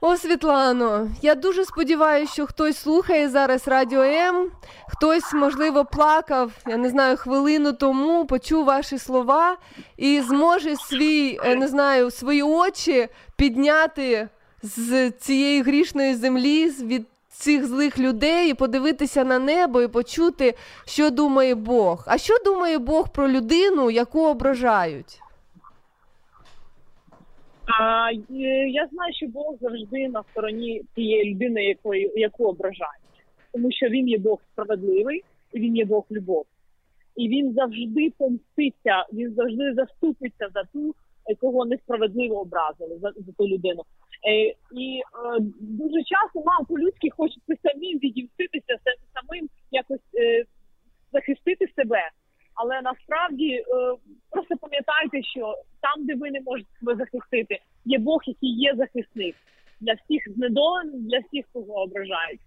О, Світлано, я дуже сподіваюся, що хтось слухає зараз Радіо М, хтось, можливо, плакав, я не знаю, хвилину тому, почув ваші слова і зможе свій, е, не знаю, свої очі підняти з цієї грішної землі, від цих злих людей, і подивитися на небо і почути, що думає Бог. А що думає Бог про людину, яку ображають? А, я знаю, що Бог завжди на стороні тієї людини, якої, яку ображають. Тому що він є Бог справедливий, і він є Бог любов. І він завжди помститься, він завжди заступиться за ту, кого несправедливо образили, за, за ту людину. Е, і е, дуже часто нам по-людськи хочеться самим відімститися, самим якось е, захистити себе. Але насправді е, просто пам'ятайте, що там, де ви не можете себе захистити, є Бог, який є захисник для всіх знедолених, для всіх, кого ображають.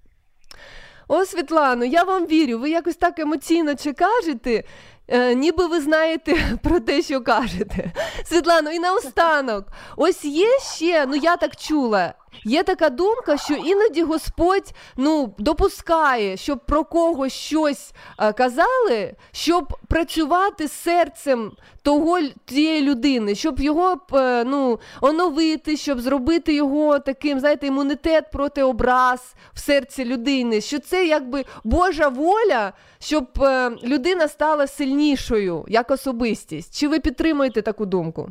О, Світлано, я вам вірю. Ви якось так емоційно чи кажете, е, ніби ви знаєте про те, що кажете. Світлано, і наостанок, ось є ще, ну я так чула. Є така думка, що іноді Господь ну допускає, щоб про когось щось е, казали, щоб працювати серцем того тієї людини, щоб його е, ну оновити, щоб зробити його таким, знаєте, імунітет проти образ в серці людини. Що це якби Божа воля, щоб е, людина стала сильнішою як особистість. Чи ви підтримуєте таку думку?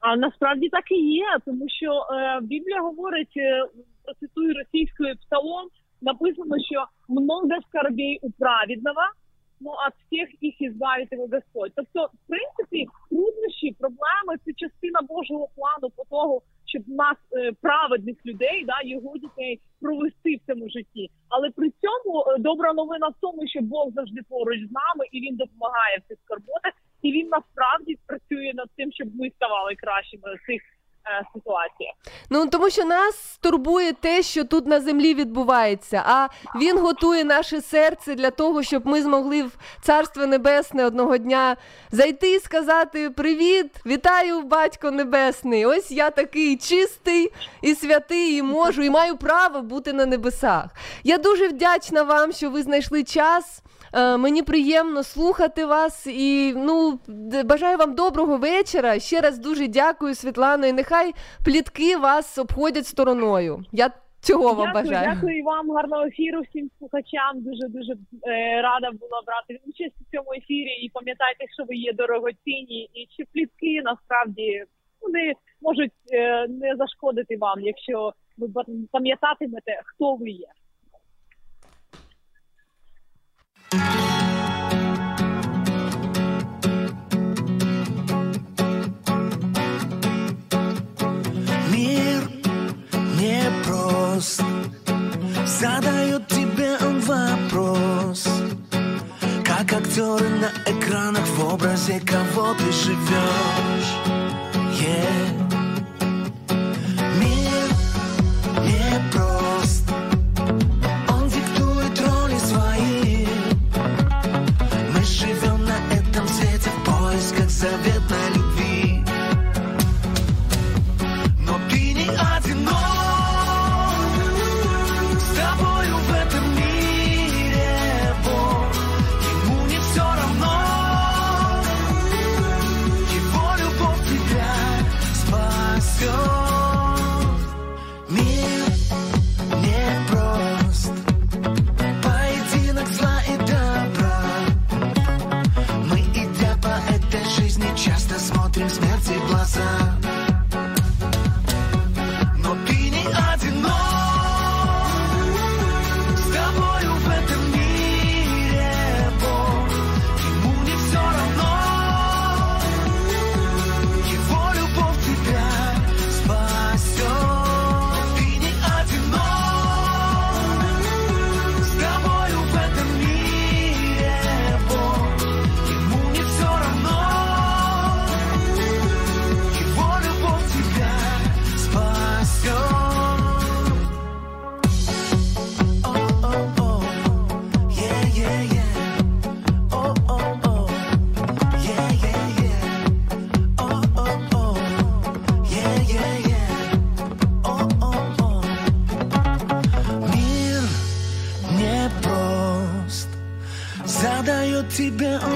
А насправді так і є, тому що е, Біблія говорить, е, процитую російською псалом, написано, що много скорбей у праведного, ну а всіх їх ізбавить його Господь. Тобто, в принципі, труднощі, проблеми це частина Божого плану по того, щоб нас е, праведних людей, да, його дітей провести в цьому житті. Але при е, добра новина в тому, що Бог завжди поруч з нами і він допомагає в цих скорботах, і він насправді працює над тим, щоб ми ставали кращими в цих е, ситуаціях. Ну тому що нас турбує те, що тут на землі відбувається. А він готує наше серце для того, щоб ми змогли в Царство Небесне одного дня зайти і сказати: Привіт, вітаю, батько небесний! Ось я такий чистий і святий, і можу, і маю право бути на небесах. Я дуже вдячна вам, що ви знайшли час. Е, Мені приємно слухати вас і ну бажаю вам доброго вечора. Ще раз дуже дякую, Світлано. І нехай плітки вас обходять стороною. Я цього вам дякую, бажаю. дякую і вам гарного ефіру всім слухачам. Дуже дуже е, рада була брати участь у цьому ефірі. І пам'ятайте, що ви є дорогоцінні, і що плітки насправді вони можуть е, не зашкодити вам, якщо ви пам'ятатимете, хто ви є. Мир непрост Задает тебе он вопрос Как актеры на экранах В образе кого ты живешь Yeah. Задает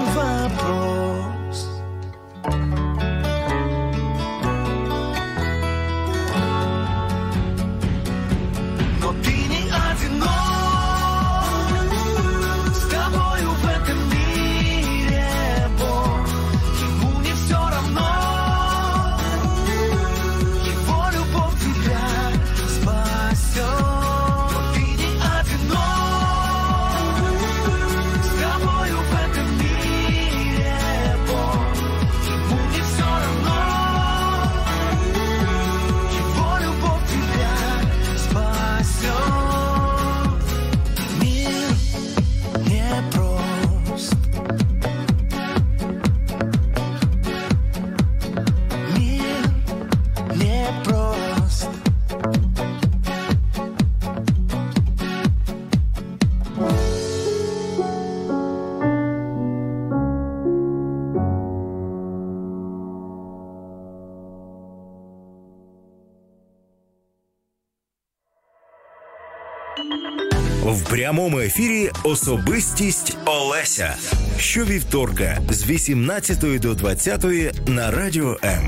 прямому ефірі особистість Олеся. Щовівторка з 18 до 20 на радіо М.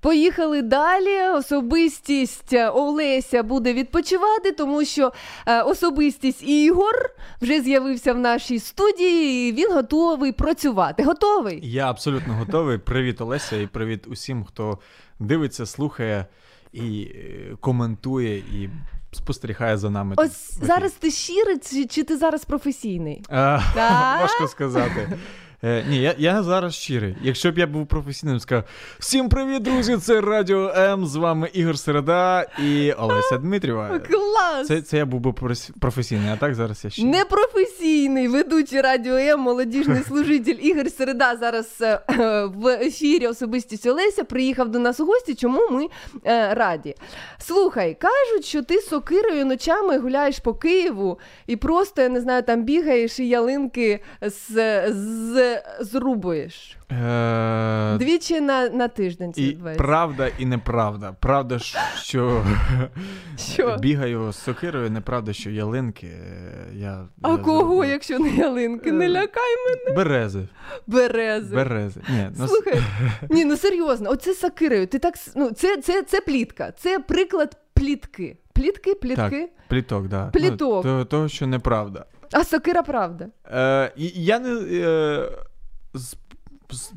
Поїхали далі. Особистість Олеся буде відпочивати, тому що е, особистість Ігор вже з'явився в нашій студії. і Він готовий працювати. Готовий? Я абсолютно готовий. Привіт, Олеся, і привіт усім, хто дивиться, слухає і е, коментує, і спостерігає за нами. Ось зараз ти щирий, чи, чи ти зараз професійний? А? Важко сказати. Е, ні, я, я зараз щирий. Якщо б я був професійним, сказав: всім привіт, друзі! Це Радіо М. З вами Ігор Середа і Олеся Дмитрієва. Клас! Це, це я був би професійний, а так зараз я ще. Непрофесійний ведучий радіо М, молодіжний служитель Ігор Середа зараз е, е, в ефірі особистість Олеся приїхав до нас у гості. Чому ми е, раді? Слухай, кажуть, що ти з сокирою ночами гуляєш по Києву і просто я не знаю, там бігаєш і ялинки з, з, зрубуєш. Е, Двічі на, на тиждень це І відбувається. правда і неправда. Правда, що, Що? бігаю з сокирою, неправда, що ялинки. е, Я, А я кого, якщо не ялинки? Не лякай мене. Берези. Берези. Берези. Ні, ну, Слухай, ні, ну серйозно, оце з сакирою. Ти так ну, це, це, це плітка, це приклад плітки. Плітки, плітки. Так, пліток, да. Пліток. Ну, то, того, що неправда. А сокира правда. Е, я не. Е, з-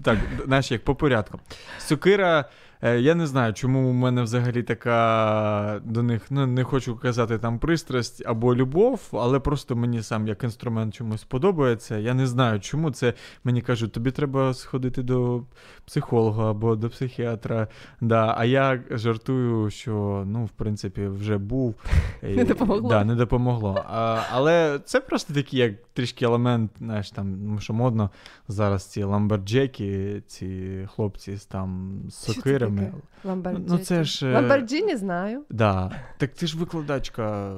так, знаєш, як по порядку. Сокира. Е, Я не знаю, чому у мене взагалі така до них, ну не хочу казати там пристрасть або любов, але просто мені сам як інструмент чомусь подобається. Я не знаю, чому це мені кажуть, тобі треба сходити до психолога або до психіатра. Да, а я жартую, що ну, в принципі, вже був. Не допомогло. Да, не допомогло. А, але це просто такий, як трішки елемент, знаєш, там, ну, що модно зараз ці lumberjack и, ці хлопці з там з сокирами. Таке? Ламборджині. Ну, це ж. е, Ламборджині знаю. Да. Так ти ж викладачка е,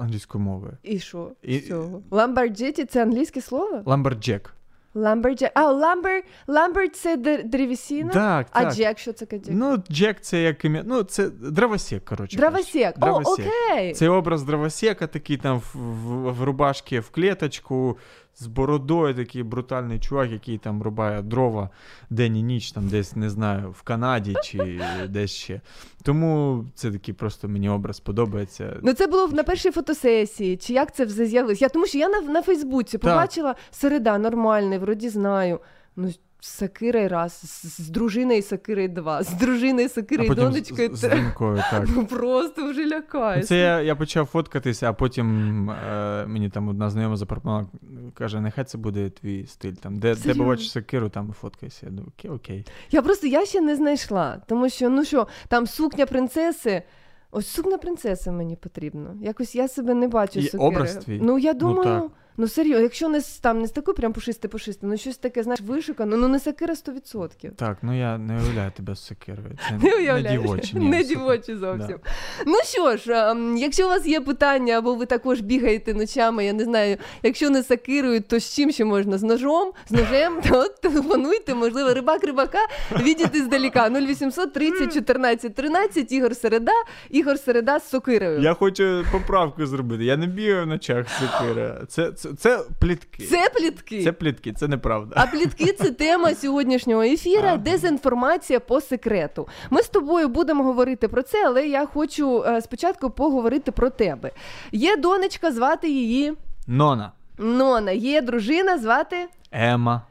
англійської мови. І що? І-? Lumberjack це англійське слово? Lumberjack. Lumberjack. А, lumber, lumber це древесина? Так, а jack, що це таке? Ну, Джек це як ім'я. Ну, це дровосек, коротше. Дровосек. О, окей. Це образ дровосека, такий там в, в, в рубашці в клеточку, з бородою такий брутальний чувак, який там рубає дрова день і ніч, там десь не знаю, в Канаді чи десь ще. Тому це такий просто мені образ подобається. Ну, це було на першій фотосесії, чи як це все з'явилось? Я тому що я на, на Фейсбуці побачила середа нормальний, вроді знаю. Ну, з Сакирою раз, з, дружиною Сакирою два, з дружиною Сакирою А донечкою з- з донькою, так. Ну, Просто вже Ну, лякаюся. Це я, я почав фоткатися, а потім е, мені там одна знайома запропонувала, каже, нехай це буде твій стиль. Там, де, де побачиш сокиру, там і фоткайся. Я думаю, окей, окей. Я просто я ще не знайшла, тому що ну що, там сукня принцеси. Ось сукня принцеси мені потрібно. Якось я себе не бачу. І сокири. образ твій? Ну я Ну, думаю, так. Ну, серйозно, якщо не там не з такою прям пушисте пушисте, ну щось таке, знаєш, вишукано, ну не сакира 100%. Так, ну я не уявляю тебе з сокирою. Це Не уявляєш? дівочі. ні, не дівочі зовсім. Да. Ну що ж, ем, якщо у вас є питання, або ви також бігаєте ночами, я не знаю, якщо не сакирою, то з чим ще можна? З ножом, з ножем, то телефонуйте, можливо, рибак рибака, відійти здаліка. 0800 30 14 13, Ігор Середа, Ігор Середа з сокирою. Я хочу поправку зробити. Я не бігаю в ночах з сокира. Це, це, це плітки. Це плітки. Це плітки, це неправда. А плітки це тема сьогоднішнього ефіра. Дезінформація по секрету. Ми з тобою будемо говорити про це, але я хочу е, спочатку поговорити про тебе. Є донечка, звати її Нона. Нона, є дружина, звати. Ема.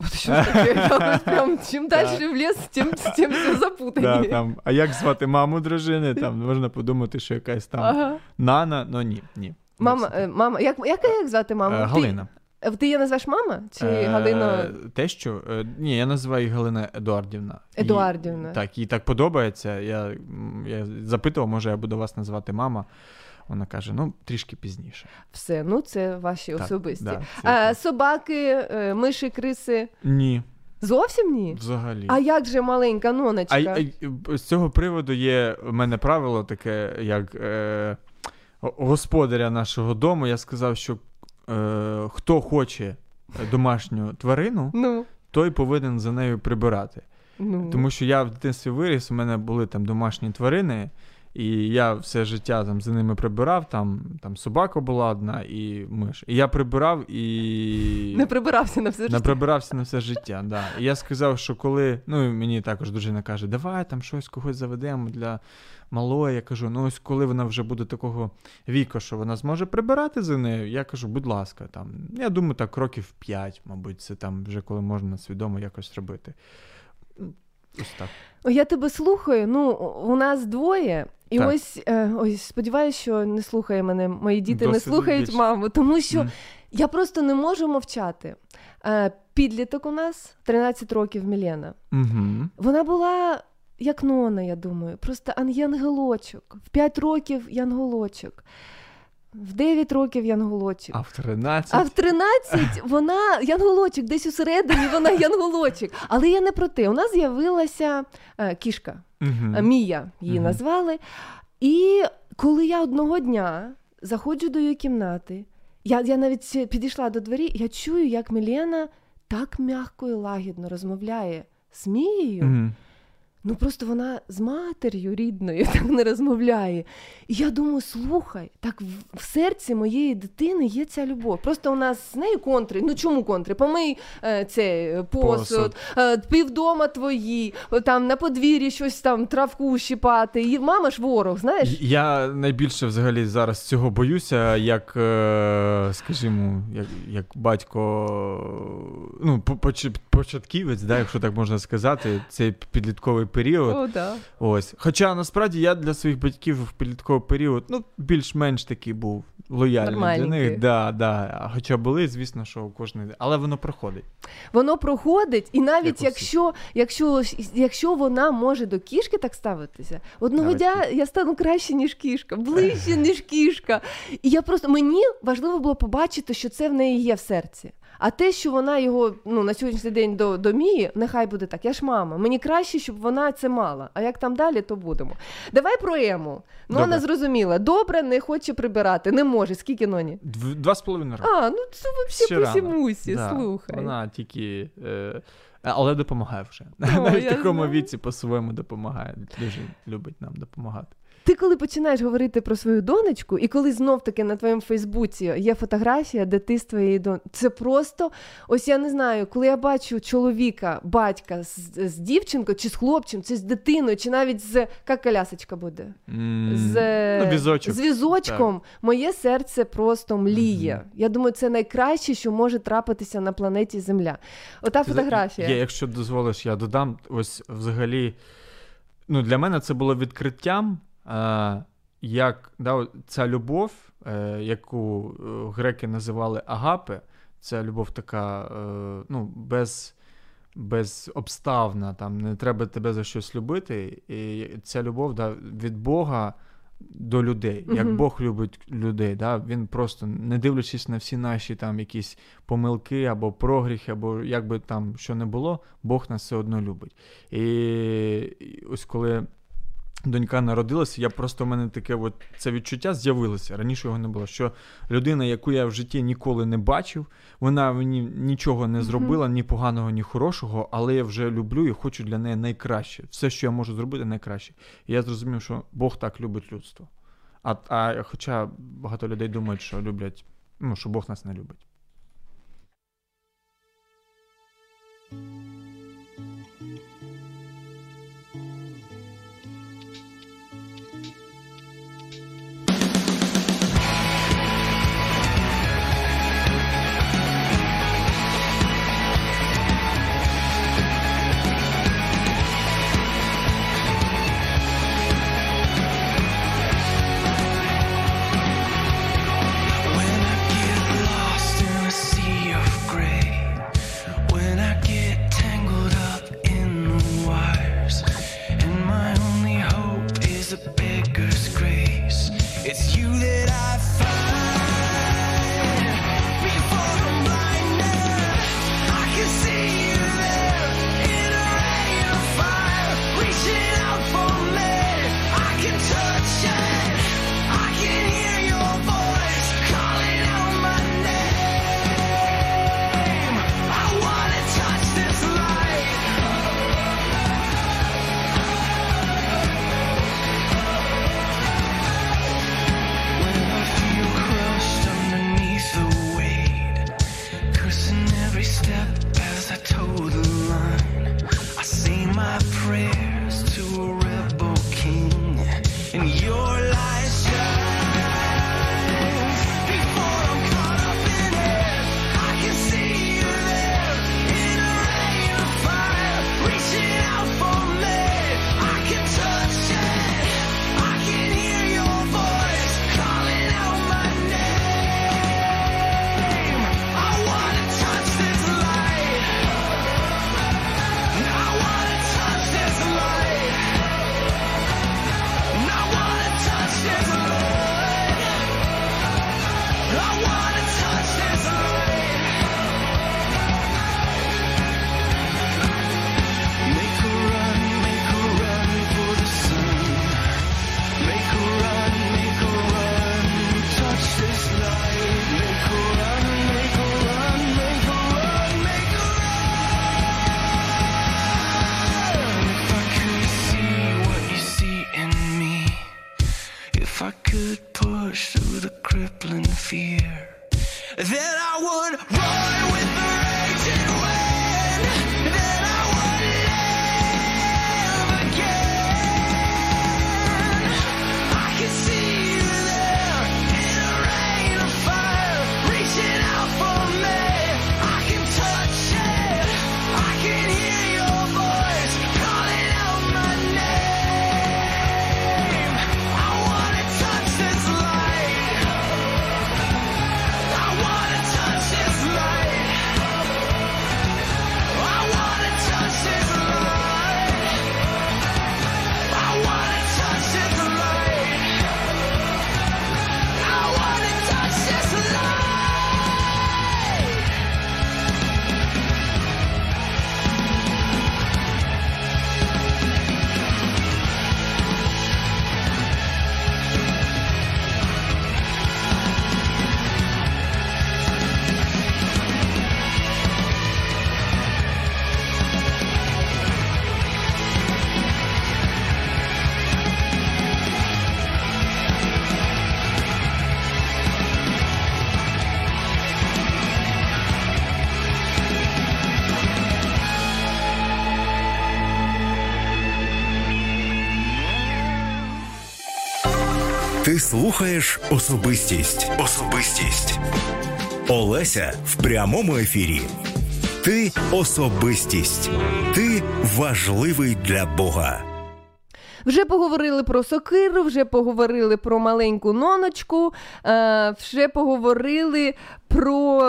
От що ж таке, прям чим далі в ліс, тим, тим все Да, запутані. там, а як звати маму дружини? Там можна подумати, що якась там Ага. Нана, ну ні, ні. Мама, е, мама, як, як, як звати маму? Е, Ти- Галина. Е, Ти її назвеш мама? Чи Е, Галина? Те, що е, ні, я називаю її Галина Едуардівна. Їй- Едуардівна. так, їй так подобається. Я, я запитував, може я буду вас називати мама. Вона каже: ну, трішки пізніше. Все, ну це ваші Так, особисті. да, це Е, собаки, миші, криси. Ні, Зовсім ні? взагалі. А як же маленька ноночка? А, а з цього приводу є в мене правило таке, як е, господаря нашого дому. Я сказав, що е, хто хоче домашню тварину, Ну. той повинен за нею прибирати. Ну. Тому що я в дитинстві виріс, у мене були там домашні тварини, і я все життя там за ними прибирав. Там, там собака була одна і миш. І я прибирав і. Не прибирався на все життя. Не прибирався на все життя, да. І я сказав, що коли. Ну, і мені також дружина каже, давай там щось когось заведемо для малої. Я кажу, ну ось коли вона вже буде такого віку, що вона зможе прибирати за нею, я кажу, будь ласка, там. Я думаю, так років 5, мабуть, це там вже коли можна свідомо якось робити. Ось так. Я тебе слухаю. Ну, у нас двоє. І Так. ось, е, ось сподіваюся, що не слухає мене. Мої діти не слухають більше. маму, тому що Мгм. я просто не можу мовчати. Е, підліток у нас 13 років Мілена. Угу. Вона була як Нона, я думаю, просто ан- янголочок. В 5 років янголочок, в 9 років янголочок. А в 13. А в 13 вона янголочок, десь усередині вона янголочок. Але я не про те. У нас з'явилася е, кішка. Е, Мія її Мгм. назвали. І коли я одного дня заходжу до її кімнати, я, я навіть підійшла до двері, я чую, як Мілена так м'яко і лагідно розмовляє з Мією. Мгм. Ну просто вона з матер'ю рідною так не розмовляє. І я думаю, слухай, так в, в серці моєї дитини є ця любов. Просто у нас з нею контри. Ну чому контри? Помий е, це е, посуд, Посуд. е, півдома твої, там на подвір'ї щось там травку щипати. І мама ж ворог, знаєш? Я найбільше взагалі зараз цього боюся, як, е, скажімо, як, як батько, ну, початківець, да, якщо так можна сказати, цей підлітковий період. О, да. Ось. Хоча насправді я для своїх батьків в підлітковий період ну, більш-менш такий був лояльний для них. Да, да. Хоча були, звісно, що у кожної. Але воно проходить. Воно проходить, і навіть Як якщо, якщо, якщо вона може до кішки так ставитися, одного дня я стану краще, ніж кішка, ближче, ніж кішка. І я просто мені важливо було побачити, що це в неї є в серці. А те, що вона його ну, на сьогоднішній день до, до нехай буде так. Я ж мама. Мені краще, щоб вона це мала. А як там далі, то будемо. Давай про Ему. Ну, вона зрозуміла. Добре, не хоче прибирати, не може. Скільки ноні? Дв- Два з половиною роки. А, ну це взагалі посімусі, Да, слухай. Вона тільки. Е, але допомагає вже. О, Навіть в такому знаю. віці по-своєму допомагає. Дуже любить нам допомагати. Ти коли починаєш говорити про свою донечку, і коли знов таки на твоєму Фейсбуці є фотографія, де ти з твоєю донечкою, це просто ось я не знаю, коли я бачу чоловіка, батька з, з дівчинкою, чи з хлопчим, чи з дитиною, чи навіть з як колясочка буде. З, ну, візочок. з візочком моє серце просто мліє. Я думаю, це найкраще, що може трапитися на планеті Земля. Ота фотографія. Я, якщо дозволиш, я додам. Ось взагалі, ну, для мене це було відкриттям, е, як да, ця любов, е, яку е, греки називали агапе, це любов така, е, ну, без. Безобставна, там не треба тебе за щось любити. І ця любов да, від Бога до людей. Як Мгм. Бог любить людей, да, він просто не дивлячись на всі наші там якісь помилки або прогріхи, або як би там що не було, Бог нас все одно любить. І, і ось коли донька народилася, я просто в мене таке от це відчуття з'явилося. Раніше його не було. Що людина, яку я в житті ніколи не бачив, вона мені нічого не зробила, ні поганого, ні хорошого, але я вже люблю і хочу для неї найкраще. Все, що я можу зробити, найкраще. І я зрозумів, що Бог так любить людство. А, а хоча багато людей думають, що люблять, ну, що Бог нас не любить. Слухаєш особистість. Особистість. Олеся в прямому ефірі. Ти особистість. Ти важливий для Бога. Вже поговорили про сокиру, вже поговорили про маленьку ноночку, е, вже поговорили про.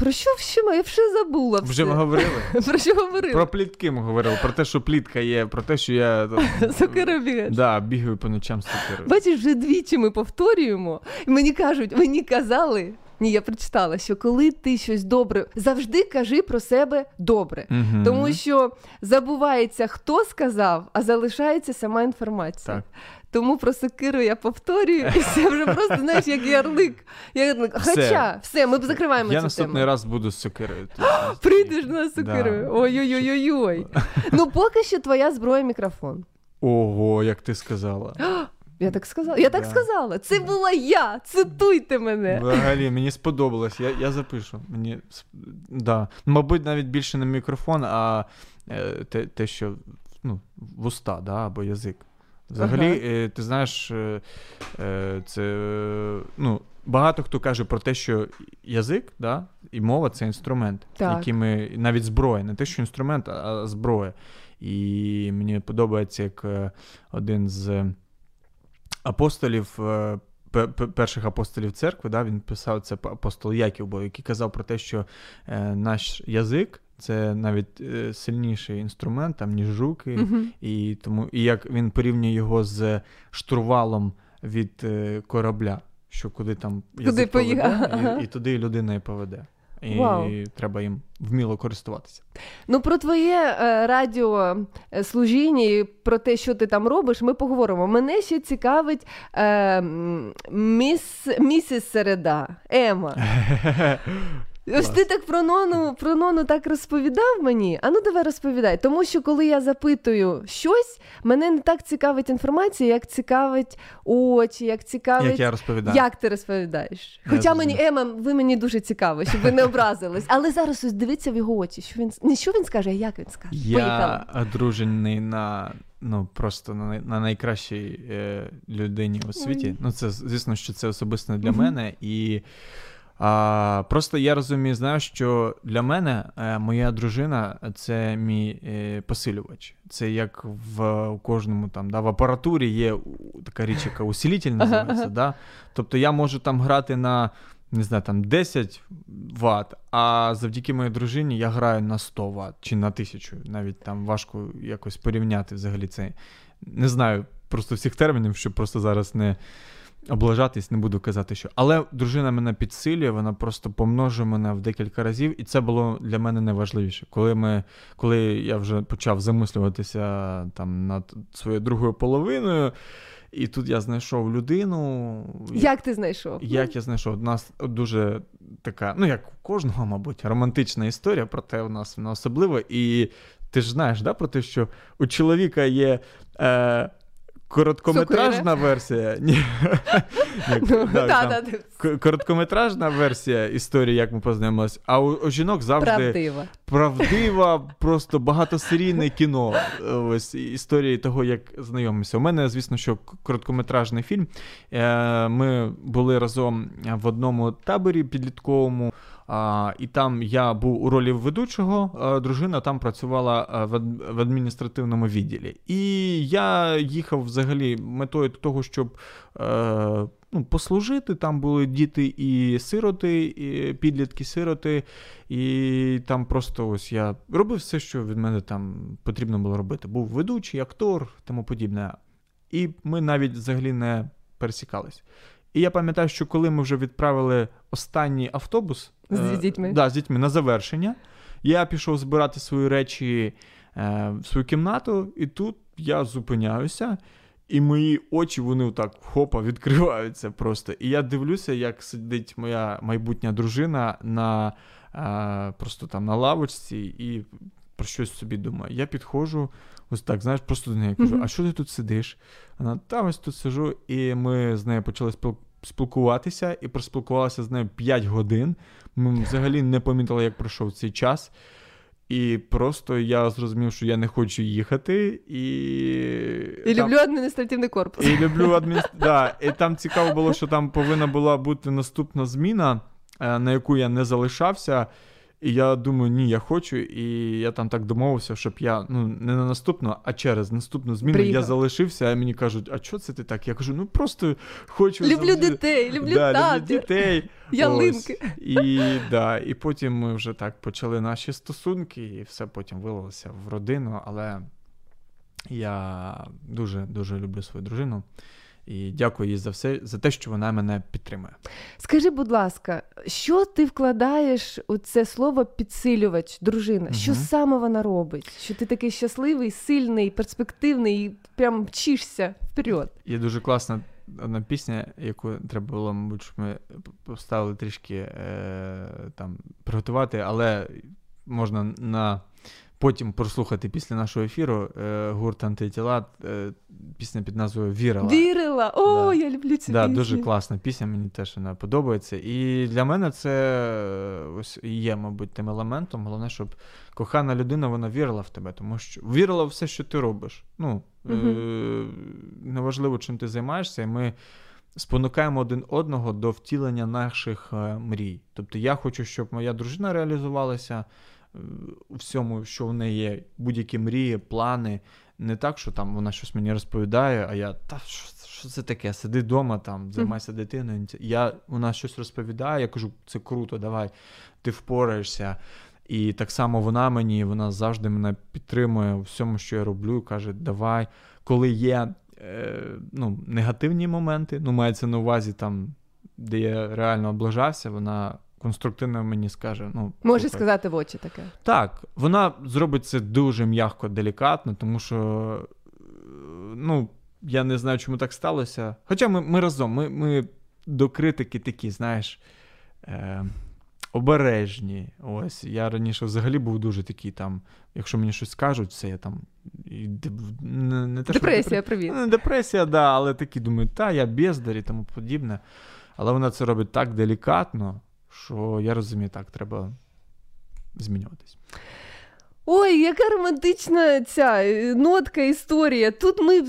Про що ще ми? Я вже забула. Вже ми говорили. Про що говорили? Про плітки ми говорили, про те, що плітка є, про те, що я бігаєш. да, бігаю по ночам з сокирою. Бачиш, вже двічі ми повторюємо. І мені кажуть, мені казали. Ні, я прочитала, що коли ти щось добре, завжди кажи про себе добре. Мгм. Тому що забувається, хто сказав, а залишається сама інформація. Так. Тому про сокиру я повторюю, і це вже просто знаєш, як ярлик. ярлик. Хоча, все, ми закриваємо Я цю наступний тему. раз буду з сокирою. Прийдеш на сокирою. Да. Ой-ой-ой-ой. Ну, поки що твоя зброя мікрофон. Ого, як ти сказала. Я так сказала. Я так Да. сказала. Це була я. Цитуйте мене. Взагалі, мені сподобалось. Я, я запишу. Мені да. Мабуть, навіть більше не мікрофон, а е, те, те, що ну, вуста, да, або язик. Взагалі, Ага. е, ти знаєш, е, е, це ну, багато хто каже про те, що язик да, і мова це інструмент, Так. який ми навіть зброя, не те, що інструмент, а зброя. І мені подобається, як один з апостолів, пе- пе- перших апостолів церкви, да, він писав це апостол Яків, бо який казав про те, що наш язик це навіть е, сильніший інструмент, там, ніж руки. Мгм. І, тому, і як він порівнює його з штурвалом від е, корабля, що куди там Куди поведе, поїхав. і, і туди людина і поведе. І Вау. треба їм вміло користуватися. Ну, про твоє е, радіослужіння і про те, що ти там робиш, ми поговоримо. Мене ще цікавить е, міс, місіс Середа, Ема. Ось ти так про нону, про нону так розповідав мені. А ну давай розповідай. Тому що коли я запитую щось, мене не так цікавить інформація, як цікавить очі, як цікавить. Як я розповідаю. Як ти розповідаєш? Я Хоча мені. Ема, ви мені дуже цікаво, щоб ви не образились. Але зараз ось дивіться в його очі. Що він не що він скаже, а як він скаже. Поїхали. Одружений на ну просто на, на найкращій е, людині у світі. Ну, це звісно, що це особисто для мене. І а, просто я розумію, знаю, що для мене е, моя дружина це мій е, посилювач. Це як в кожному там да, в апаратурі є така річ, яка усилитель називається. Да? Тобто я можу там грати на. Не знаю, там 10 Вт, а завдяки моїй дружині я граю на 100 Вт чи на 1000. Навіть там важко якось порівняти взагалі це. Не знаю просто всіх термінів, щоб просто зараз не облажатись, не буду казати, що. Але дружина мене підсилює, вона просто помножує мене в декілька разів, і це було для мене найважливіше. Коли ми, коли я вже почав замислюватися там над своєю другою половиною, і тут я знайшов людину. Як ти знайшов? Як я знайшов? У нас дуже така, ну як у кожного, мабуть, романтична історія, проте у нас вона особлива. І ти ж знаєш, да, про те, що у чоловіка є. Е, Короткометражна версія. Ні. Короткометражна версія історії, як ми познайомилися, а у, жінок завжди Правдива. правдива, просто багатосерійне кіно. Ось історії того, як знайомимося. У мене, звісно, що короткометражний фільм. Е, Ми були разом в одному таборі підлітковому. І там я був у ролі ведучого, дружина там працювала в в адміністративному відділі. І я їхав взагалі метою того, щоб е, ну, послужити. Там були діти і сироти, і підлітки-сироти. І там просто ось я робив все, що від мене там потрібно було робити. Був ведучий, актор, тому подібне. І ми навіть взагалі не пересікались. І я пам'ятаю, що коли ми вже відправили останній автобус З е, дітьми. Да, з дітьми на завершення, я пішов збирати свої речі е, в свою кімнату, і тут я зупиняюся, і мої очі вони так хопа відкриваються просто. І я дивлюся, як сидить моя майбутня дружина на е, просто там на лавочці і про щось собі думає. Я підходжу, ось так, знаєш, просто до неї кажу: а що ти тут сидиш? Вона та ось тут сижу, і ми з нею почали спілкуватися, і проспілкувалися з нею 5 годин. Ми взагалі не помітили, як пройшов цей час. І просто я зрозумів, що я не хочу їхати, і. І там- люблю адміністративний корпус. і люблю адміністр... да, і там цікаво було, що там повинна була бути наступна зміна, е, на яку я не залишався. І я думаю, ні, я хочу. І я там так домовився, щоб я ну не на наступну, а через наступну зміну я залишився. А мені кажуть, а що це ти так? Я кажу, ну просто хочу Люблю завжди- дітей, люблю да, табір. люблю дітей. Ялинки. Ось. І, да, і потім ми вже так почали наші стосунки, і все потім вилилося в родину. Але я дуже дуже люблю свою дружину. І дякую їй за все, за те, що вона мене підтримує. Скажи, будь ласка, що ти вкладаєш у це слово підсилювач, дружина? Що саме вона робить? Що ти такий щасливий, сильний, перспективний і прям мчишся вперед? Є дуже класна одна пісня, яку треба було, мабуть, щоб ми поставили трішки е, там приготувати, але можна на потім прослухати після нашого ефіру е, гурт антитіла, е, пісня під назвою Вірила. Вірила! О, Да. я люблю цю Да, пісню. дуже класна пісня, мені теж вона подобається. І для мене це е, ось є, мабуть, тим елементом. Головне, щоб кохана людина вона вірила в тебе, тому що вірила в все, що ти робиш. Ну, е- неважливо, чим ти займаєшся, і ми спонукаємо один одного до втілення наших е, мрій. Тобто я хочу, щоб моя дружина реалізувалася у всьому, що в неї є, будь-які мрії, плани. Не так, що там вона щось мені розповідає, а я та що, що це таке? Сиди вдома, там, займайся дитиною. Я, вона щось розповідає, я кажу, це круто, давай, ти впораєшся. І так само вона мені, вона завжди мене підтримує у всьому, що я роблю, каже, давай. Коли є е, ну, негативні моменти, ну, мається на увазі там, де я реально облажався, вона конструктивно мені скаже. Ну, Може слухай, сказати в очі таке. так, вона зробить це дуже м'яко, делікатно, тому що, ну, я не знаю, чому так сталося. Хоча ми, ми разом, ми, ми до критики такі, знаєш, е, обережні. Ось, я раніше взагалі був дуже такий там, якщо мені щось скажуть, це я там. і Не, не те, Депресія, депре- привіт. Ну, Депресія, да, але такі думаю, та, я бездар і тому подібне. Але вона це робить так делікатно, що я розумію, так, треба змінюватись. Ой, яка романтична ця е, нотка історія. Тут ми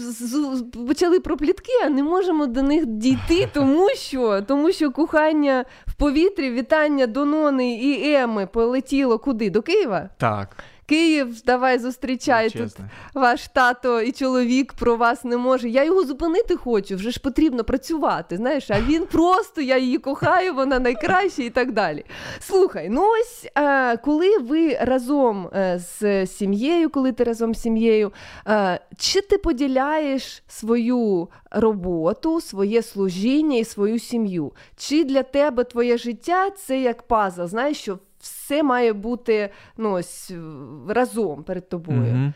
почали про плітки, а не можемо до них дійти, тому що, тому що кохання в повітрі, вітання Донони і Еми полетіло куди? До Києва? Так. Київ, давай зустрічай тут ваш тато і чоловік про вас не може. Я його зупинити хочу, вже ж потрібно працювати. Знаєш, а він просто я її кохаю, вона найкраща і так далі. Слухай, ну ось е, коли ви разом е, з сім'єю, коли ти разом з сім'єю, е, чи ти поділяєш свою роботу, своє служіння і свою сім'ю? Чи для тебе твоє життя це як пазл? Знаєш, що все має бути ну, ось, разом перед тобою. Мгм.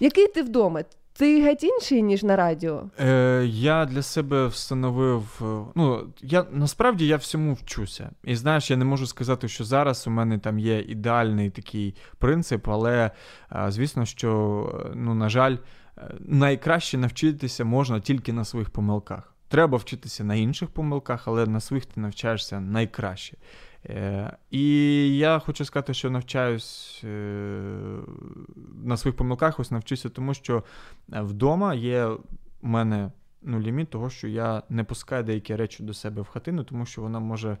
Який ти вдома? Ти геть інший, ніж на радіо? Е, я для себе встановив. е, Ну, я насправді я всьому вчуся. І знаєш, я не можу сказати, що зараз у мене там є ідеальний такий принцип, але е, звісно, що, е, ну, на жаль, е, найкраще навчитися можна тільки на своїх помилках. Треба вчитися на інших помилках, але на своїх ти навчаєшся найкраще. Е, і я хочу сказати, що навчаюсь е, на своїх помилках, ось навчуся, тому що е, вдома є у мене ну, ліміт того, що я не пускаю деякі речі до себе в хатину, тому що вона може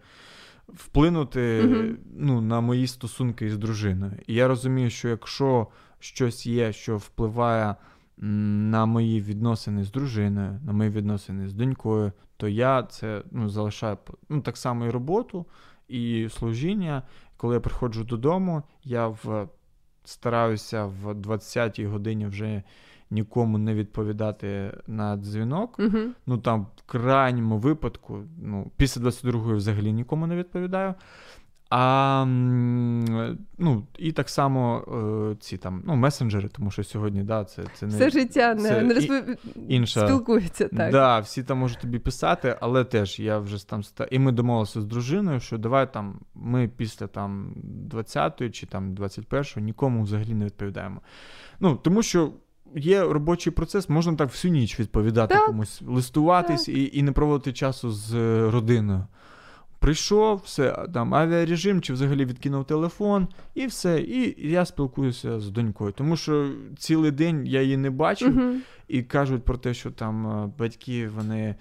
вплинути Мгм. ну, на мої стосунки з дружиною. І я розумію, що якщо щось є, що впливає на мої відносини з дружиною, на мої відносини з донькою, то я це ну, залишаю ну, так само і роботу, і служіння. Коли я приходжу додому, я в, стараюся в 20-й годині вже нікому не відповідати на дзвінок. Мгм. Ну там в крайньому випадку, ну, після 22-ї взагалі нікому не відповідаю. А ну, і так само е, ці там ну, месенджери, тому що сьогодні, да, це, це не Все життя це не розпов- інша, спілкуються, так. Да, всі там можуть тобі писати, але теж я вже там. І ми домовилися з дружиною, що давай там ми після там 20-ї чи там 21-ї нікому взагалі не відповідаємо. Ну, тому що. Є робочий процес, можна так всю ніч відповідати Так. комусь, листуватись і, і не проводити часу з е, родиною. Прийшов, все, там авіарежим чи взагалі відкинув телефон, і все. І я спілкуюся з донькою. Тому що цілий день я її не бачив, Мгм. і кажуть про те, що там е, батьки вони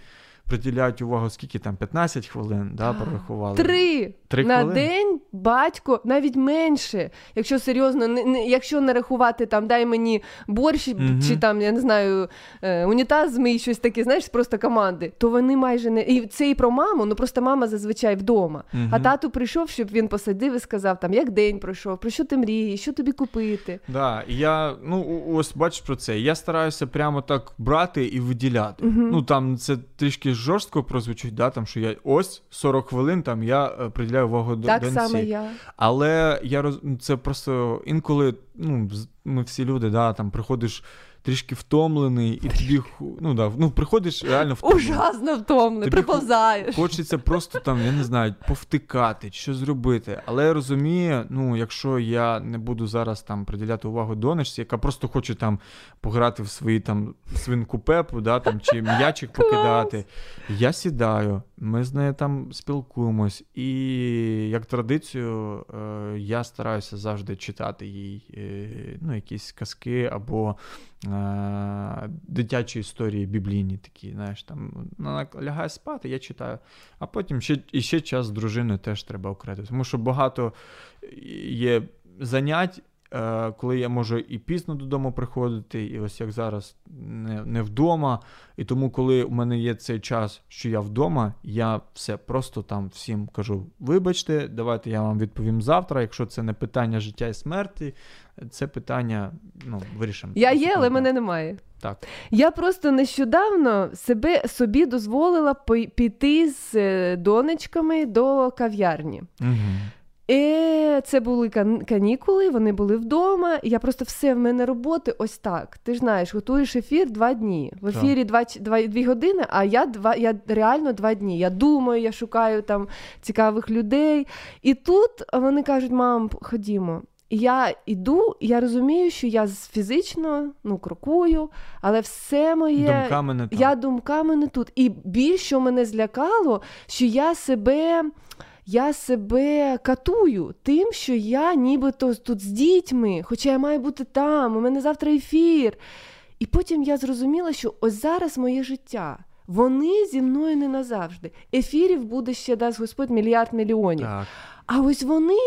приділяють увагу, скільки там 15 хвилин, да, прорахували. Три, Три на хвилини? день батько, навіть менше. Якщо серйозно, не, не, якщо не рахувати там дай мені борщ, Мгм. чи там, я не знаю, е, унітаз змий, щось таке, знаєш, просто команди, то вони майже не. І це і про маму, ну просто мама зазвичай вдома. Мгм. А тату прийшов, щоб він посадив і сказав, там, як день пройшов, про що ти мрієш, що тобі купити. Да, я, ну, ось бачиш про це. Я стараюся прямо так брати і виділяти. Мгм. Ну там це трішки жорстко прозвучить, да, там, що я ось 40 хвилин там я е, приділяю увагу до Так само я. Але я роз... ну, це просто інколи, ну, ми всі люди, да, там приходиш трішки втомлений, і тобі ну, да, ну, приходиш реально втомлений. Ужасно втомлений, приповзаєш. Хочеться просто там, я не знаю, повтикати, що зробити. Але я розумію, ну, якщо я не буду зараз там приділяти увагу донечці, яка просто хоче там пограти в свої там свинку пепу, да, там, чи м'ячик покидати, я сідаю, ми з нею там спілкуємось, і як традицію, е, я стараюся завжди читати їй е, ну, якісь казки або е, дитячі історії біблійні такі, знаєш, там вона лягає спати, я читаю. А потім ще, і ще час з дружиною теж треба окремо. Тому що багато є занять, коли я можу і пізно додому приходити, і ось як зараз не, не вдома. І тому, коли у мене є цей час, що я вдома, я все просто там всім кажу: вибачте, давайте я вам відповім завтра. Якщо це не питання життя і смерті, це питання ну, вирішимо. Я є, але мене немає. Так. Я просто нещодавно себе собі дозволила піти з е, донечками до кав'ярні. Угу. І це були канікули, вони були вдома. і Я просто все в мене роботи ось так. Ти ж знаєш, готуєш ефір два дні. В ефірі два, два, дві години, а я два я реально два дні. Я думаю, я шукаю там цікавих людей. І тут вони кажуть: мам, ходімо. І я іду, я розумію, що я фізично ну, крокую, але все моє Думками не там. я думками не тут. І більше мене злякало, що я себе. Я себе катую тим, що я нібито тут з дітьми, хоча я маю бути там, у мене завтра ефір. І потім я зрозуміла, що ось зараз моє життя. Вони зі мною не назавжди. Ефірів буде ще дасть Господь мільярд мільйонів. Так. А ось вони,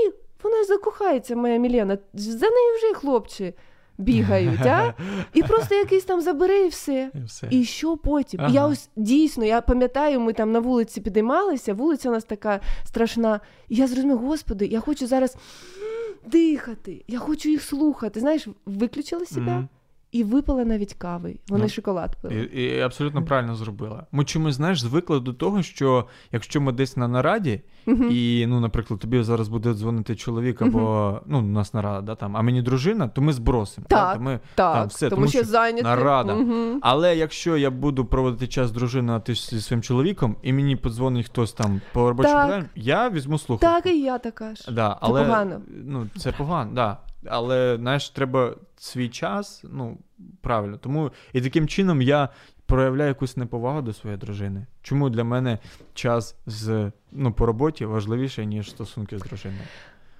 вона закохається, моя Мілена. За нею вже хлопці бігають, а? І просто якийсь там забере і все. І все. І що потім? Ага. Я ось дійсно, я пам'ятаю, ми там на вулиці підіймалися, вулиця у нас така страшна. І я зрозумів, господи, я хочу зараз дихати, я хочу їх слухати. Знаєш, виключила себе Мгм. І випила навіть кави. Вони Ну, шоколад пили. І, і абсолютно правильно зробила. Ми чомусь, знаєш, звикли до того, що якщо ми десь на нараді, Мгм. і, ну, наприклад, тобі зараз буде дзвонити чоловік або ну, у нас нарада, да, там, а мені дружина, то ми збросимо. Так, то ми, так, там, все, тому що зайняті. нарада. Мгм. Але якщо я буду проводити час з дружиною, а ти зі своїм чоловіком, і мені подзвонить хтось там по робочим Так. питанням, я візьму слухавку. Так і я така ж. Да, але, погано. Ну, це погано, да. Але знаєш, треба свій час, ну, правильно. Тому і таким чином я проявляю якусь неповагу до своєї дружини. Чому для мене час з, ну, по роботі важливіше, ніж стосунки з дружиною?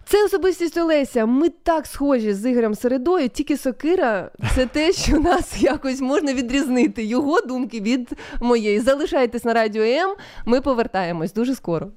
Це особистість Олеся. Ми так схожі з Ігорем Середою, тільки сокира це те, що нас якось можна відрізнити. Його думки від моєї. Залишайтесь на радіо М. Ми повертаємось дуже скоро.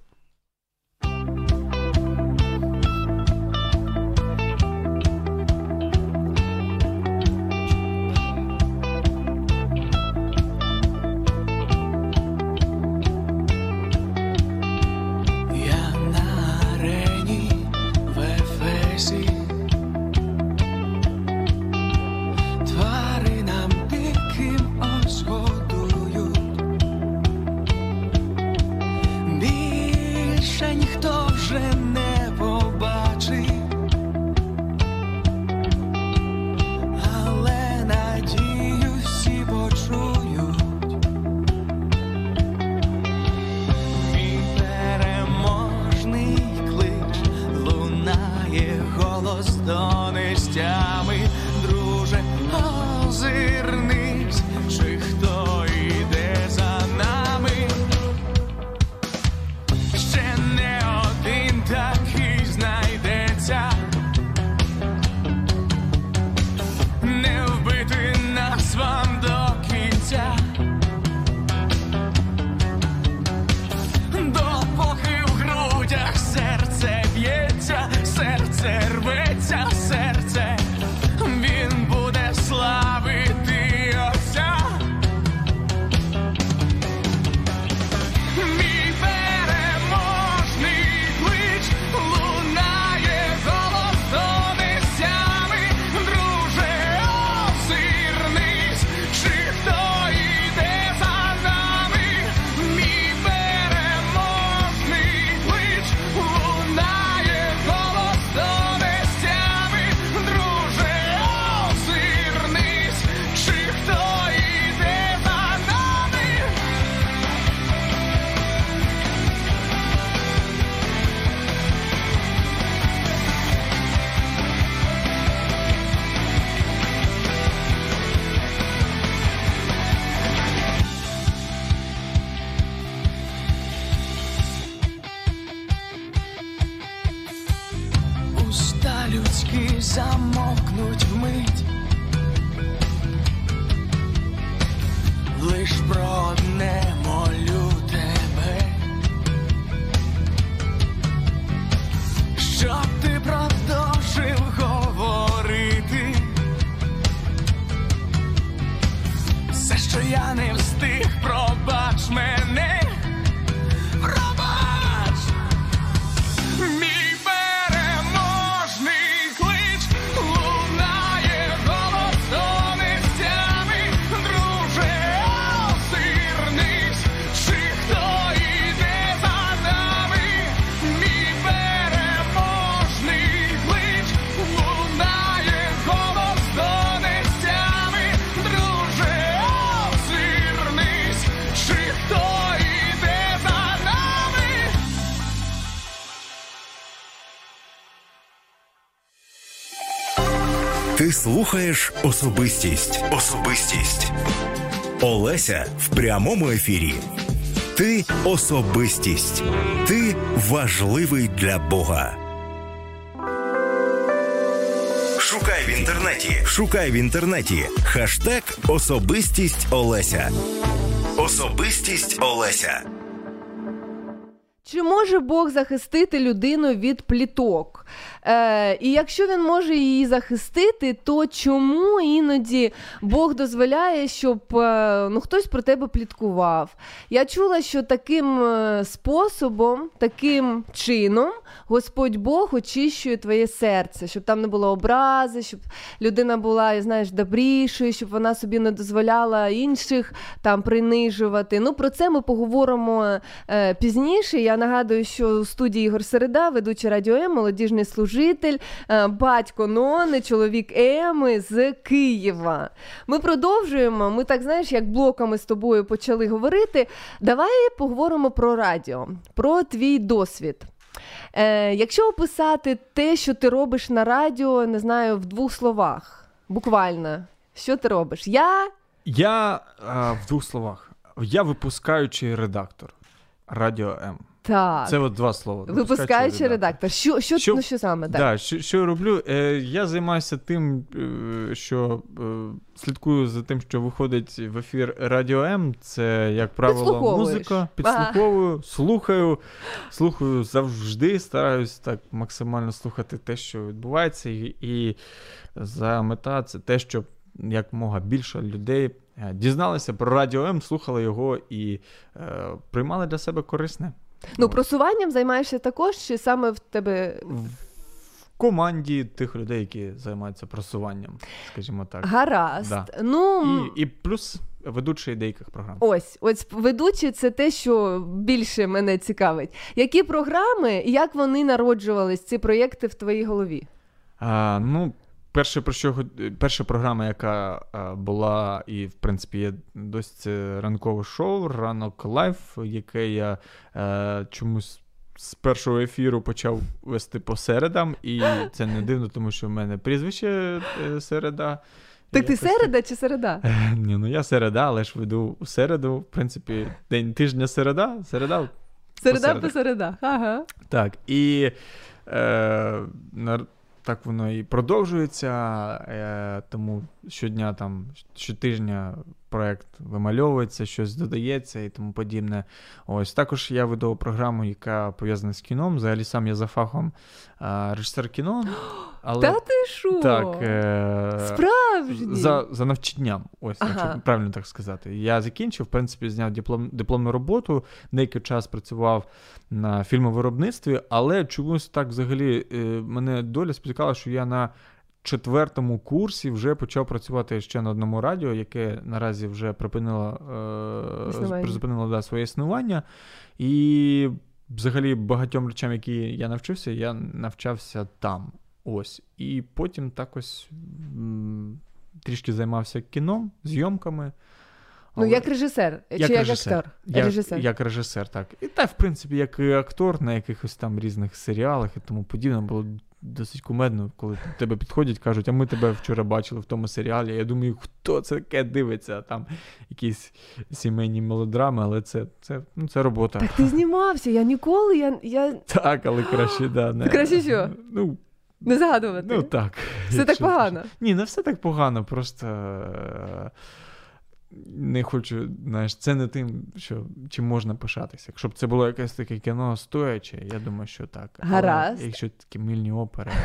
Слухаєш особистість. Особистість. Олеся в прямому ефірі. Ти особистість. Ти важливий для Бога. Шукай в інтернеті. Шукай в інтернеті. Хаштег Особистість Олеся. Особистість Олеся. Чи може Бог захистити людину від пліток? Е, і якщо він може її захистити, то чому іноді Бог дозволяє, щоб е, ну, хтось про тебе пліткував? Я чула, що таким е, способом, таким чином, Господь Бог очищує твоє серце, щоб там не було образи, щоб людина була, знаєш, добрішою, щоб вона собі не дозволяла інших там принижувати. Ну, про це ми поговоримо е, пізніше. Я нагадую, що у студії Ігор Середа, ведучий радіо М, молодіжний служитель, е, батько Нони, чоловік Еми з Києва. Ми продовжуємо. Ми так знаєш, як блоками з тобою почали говорити. Давай поговоримо про радіо, про твій досвід. Е, якщо описати те, що ти робиш на радіо, не знаю, в двох словах, буквально, що ти робиш? Я Я а, в двох словах. Я випускаючий редактор Радіо М. так. Це от два слова. Випускаючий редактор. Що, що, Що- ну, що саме? Так. Да, що, що я роблю? Е, я займаюся тим, е, що е, слідкую за тим, що виходить в ефір Радіо М. Це, як правило, музика. Підслуховую, слухаю, слухаю завжди, стараюсь так максимально слухати те, що відбувається, і, і за мета це те, щоб якомога більше людей е, дізналися про Радіо М, слухали його і е, приймали для себе корисне. Ну, просуванням займаєшся також, чи саме в тебе В команді тих людей, які займаються просуванням, скажімо так. гаразд. Да. Ну, І, і плюс ведучий деяких програм. ось, ось ведучі це те, що більше мене цікавить. Які програми і як вони народжувались, ці проєкти в твоїй голові? А, ну, перше, про що перша програма, яка а, була, і в принципі є досі це ранкове шоу, ранок live, яке я е, чомусь. З першого ефіру почав вести по середам, і це не дивно, тому що в мене прізвище е, Середа. Так ти середа чи середа? Е, Ні, ну я Середа, але ж веду у середу. В принципі, день тижня середа, середа. Середа по середах. Ага. Так, і е, на- так воно і продовжується. Е, тому щодня там, щотижня проект вимальовується, щось додається і тому подібне. Ось також я веду програму, яка пов'язана з кіном. Взагалі сам я за фахом режисер кіно. Але... Та ти що? Так, е... Справжній? За, за навчанням, ось, Ага. якщо правильно так сказати. Я закінчив, в принципі, зняв диплом, дипломну роботу, деякий час працював на фільмовиробництві, але чомусь так взагалі е, мене доля спіткала, що я на четвертому курсі вже почав працювати ще на одному радіо, яке наразі вже припинило, е, призупинило да, своє існування. І взагалі багатьом речам, які я навчився, я навчався там. Ось. І потім так ось м, трішки займався кіном, зйомками. Ну, Але- як режисер, чи як актор? Як, Режисер. як режисер, так. І так, в принципі, як і актор на якихось там різних серіалах і тому подібне, було досить кумедно, коли до тебе підходять, кажуть, а ми тебе вчора бачили в тому серіалі. Я думаю, хто це таке дивиться? Там якісь сімейні мелодрами, але це, це, ну, це робота. Так ти знімався, я ніколи, я. я... Так, але краще, да. Не. Краще що? Ну, Не згадувати. Ну так. Все так погано. Ні, не все так погано, просто не хочу, знаєш, це не тим, що чим можна пишатися. Якщо б це було якесь таке кіно стояче, я думаю, що так. Але Гаразд. якщо такі мильні опери.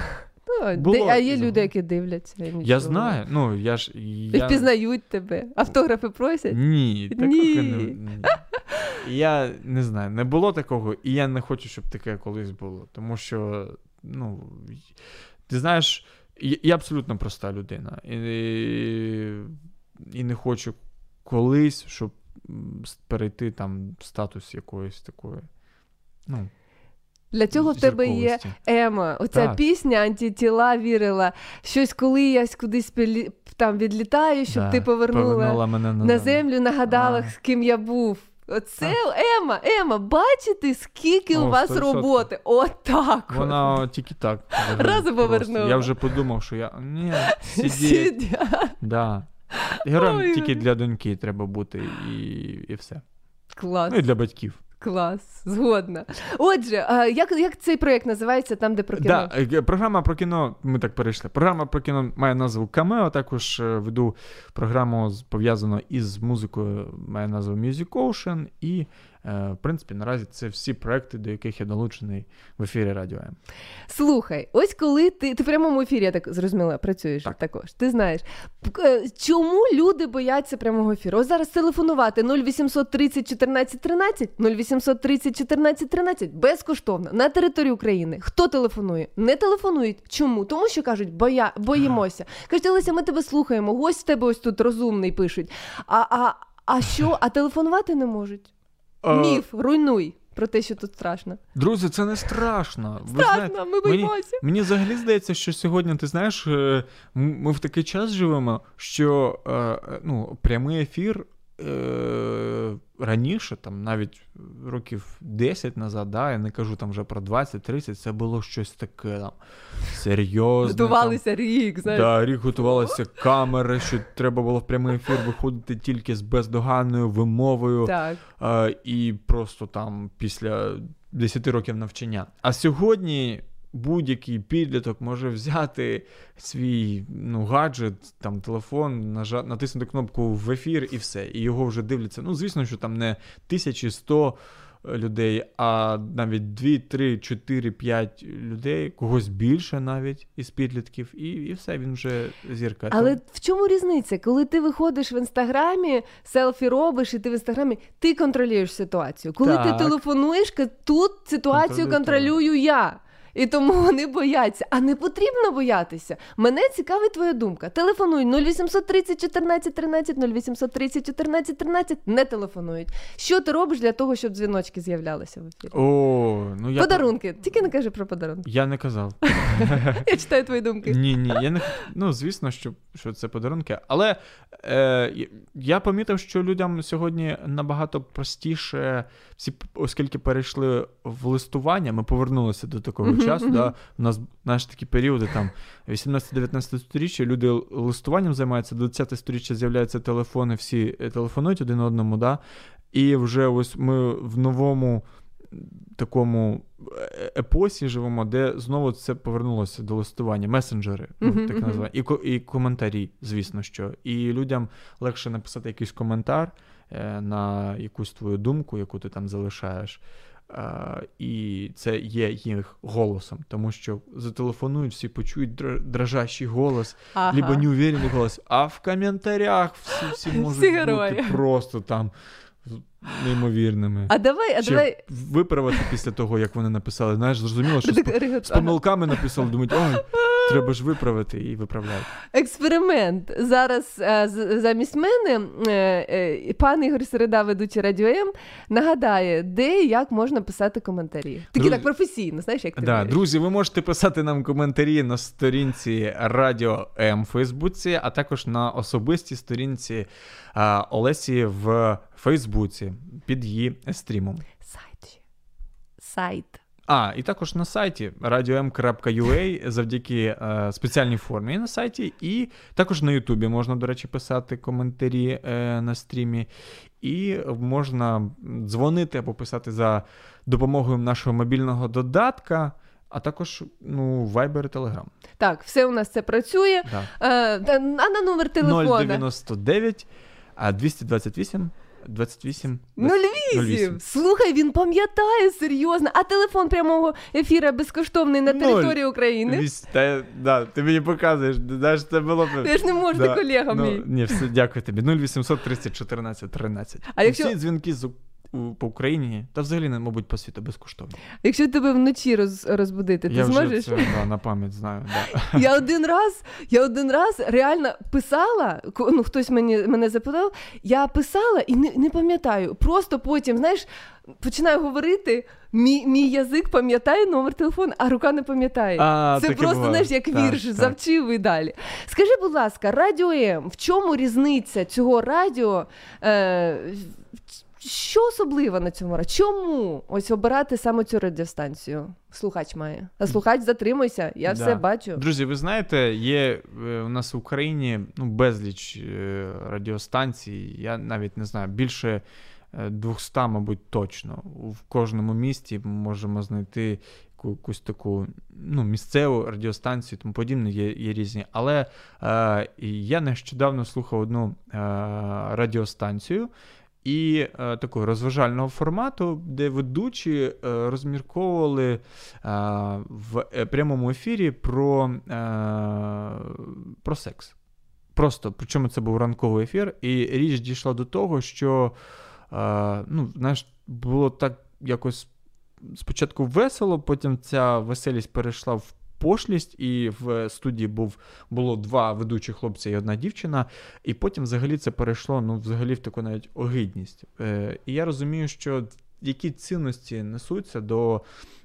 Ну, Було а є люди, які дивляться. і Я знаю, ну я ж. Я... впізнають тебе. Автографи просять? Ні, такого Ні. не. ні. Я не знаю, не було такого, і я не хочу, щоб таке колись було. Тому що, ну, ти знаєш, я, я абсолютно проста людина. І, і не хочу колись, щоб перейти там в статус якоїсь такої. Ну, Для цього в тебе є. Ема. Оця Так. пісня антитіла вірила. Щось, коли я кудись пілі- там відлітаю, щоб Да, ти повернула, повернула мене на назад. землю, нагадала, з ким я був. Оце Ема, Ема, бачите, скільки у вас 100%. роботи? Отак. Вона тільки так. Разом повернула. Я вже подумав, що я. Ні, сидіть. Да. Героєм Ой, тільки для доньки треба бути і, і все. Клас. Ну і для батьків. Клас, згодна. Отже, а як, як цей проєкт називається там, де про кіно? Да, е, програма про кіно, ми так перейшли. Програма про кіно має назву Камео. Також е, веду програму пов'язану із музикою, має назву Music Ocean. І, в принципі, наразі це всі проекти, до яких я долучений в ефірі Радіо М. Слухай, ось коли ти, ти в прямому ефірі, я так зрозуміла, працюєш також. Ти знаєш, е, чому люди бояться прямого ефіру? Ось зараз телефонувати 0800 30 14 13, 0800 30 14 13, безкоштовно, на території України. Хто телефонує? Не телефонують. Чому? Тому що кажуть, боя, боїмося. Кажуть, Олеся, ми тебе слухаємо, гость в тебе ось тут розумний пишуть. А, а, а що? А телефонувати не можуть? А- Міф, руйнуй про те, що тут страшно. Друзі, це не страшно. Ви Страшно, знаєте, ми мені, боїмося. мені взагалі здається, що сьогодні, ти знаєш, е, ми в такий час живемо, що е, ну, прямий ефір. Е, раніше, там навіть років 10 назад, да, я не кажу там вже про 20-30, це було щось таке там серйозне. там. Готувалися рік, знаєш. Да, рік готувалися камери, що треба було в прямий ефір виходити тільки з бездоганною вимовою. Так. А, і просто там після 10 років навчання. А сьогодні будь-який підліток може взяти свій ну, гаджет, там телефон, нажа... натиснути кнопку в ефір і все. І його вже дивляться. Ну, звісно, що там не тисячі, сто людей, а навіть 2, 3, 4, 5 людей, когось більше навіть із підлітків, і, і все, він вже зірка. Але Тому- в чому різниця? Коли ти виходиш в інстаграмі, селфі робиш, і ти в інстаграмі, ти контролюєш ситуацію. Коли Так. ти телефонуєш, тут ситуацію контролюю я. І тому вони бояться. А не потрібно боятися. Мене цікавить твоя думка. Телефонуй 0800 30 14 13, 0800 30 14 13. Не телефонують. Що ти робиш для того, щоб дзвіночки з'являлися в ефірі? О, ну я Подарунки. Тільки не кажи про подарунки. Я не казав. Я читаю твої думки. Ні, ні, я не ну звісно, що, що це подарунки. Але е, я- я помітив, що людям сьогодні набагато простіше, всі, оскільки перейшли в листування, ми повернулися до такого Мгм, часу. мгм. Да, у нас знаєш, такі періоди, там 18-19 сторіччя, люди листуванням займаються, 20 сторіччя з'являються телефони, всі е, телефонують один одному, да, і вже ось ми в новому такому е- епосі живемо, де знову це повернулося до листування. Месенджери, ну, Мгм, так мгм. називаємо, і, ко- і коментарі, звісно, що. І людям легше написати якийсь коментар е, на якусь твою думку, яку ти там залишаєш. І це є їх голосом, тому що зателефонують, всі почують др- дрожащий голос, Ага. либо неуверенний голос, а в коментарях всі, всі можуть Всі бути просто там неймовірними. А давай, а Ще давай. виправити після того, як вони написали. Знаєш, зрозуміло, що з, з помилками написали, думають, ой, треба ж виправити і виправляють. Експеримент. Зараз е, замість мене е, е, пан Ігор Середа, ведучий радіо М, нагадає, де і як можна писати коментарі. Такі так професійно, знаєш, як ти Да, друзі, ви можете писати нам коментарі на сторінці Радіо М в Фейсбуці, а також на особистій сторінці а, Олесі в Фейсбуці під її стрімом. Сайт. Сайт. А, і також на сайті radio.m.ua завдяки е, спеціальній формі на сайті, і також на Ютубі можна, до речі, писати коментарі е, на стрімі, і можна дзвонити або писати за допомогою нашого мобільного додатка. а також ну, Viber і Telegram. Так, все у нас це працює. Да. Е, а на номер телефона? 099 228 28 08. Слухай, він пам'ятає серйозно. А телефон прямого ефіра безкоштовний на території України. Вісь- Та, да, ти мені показуєш, знаєш, це було б... Ти ж не можу, да. колега ну, мій. Ні, все, дякую тобі. 0800 30 14 13. А якщо- Всі дзвінки з, по Україні, та взагалі, мабуть, по світу безкоштовно. Якщо тебе вночі роз, розбудити, ти Я зможеш? вже це да, на пам'ять знаю. Да. Я один раз, я один раз реально писала, ну хтось мені мене запитав, я писала і не, не пам'ятаю. Просто потім, знаєш, починаю говорити, мій, мій язик пам'ятає номер телефону, а рука не пам'ятає. А, Це просто, буває. знаєш, як вірш, так. завчив і далі. Скажи, будь ласка, радіо М, в чому різниця цього радіо? Е, що особливо на цьому радіо? Чому ось обирати саме цю радіостанцію? Слухач має. А слухач затримуйся, я Да. все бачу. Друзі, ви знаєте, є е, у нас в Україні ну, безліч е, радіостанцій. Я навіть не знаю, більше е, 200, мабуть, точно. В кожному місті ми можемо знайти якусь таку ну, місцеву радіостанцію, тому подібне, є, є різні. Але е, я нещодавно слухав одну е, радіостанцію. І е, такого розважального формату, де ведучі е, розмірковували е, в е, прямому ефірі про, е, про секс. Просто, причому це був ранковий ефір, і річ дійшла до того, що е, ну, знаєш, було так якось спочатку весело, потім ця веселість перейшла в пошлість, і в студії був, було два ведучі хлопці і одна дівчина, і потім взагалі це перейшло ну, взагалі в таку навіть огидність. Е, і я розумію, що які цінності несуться до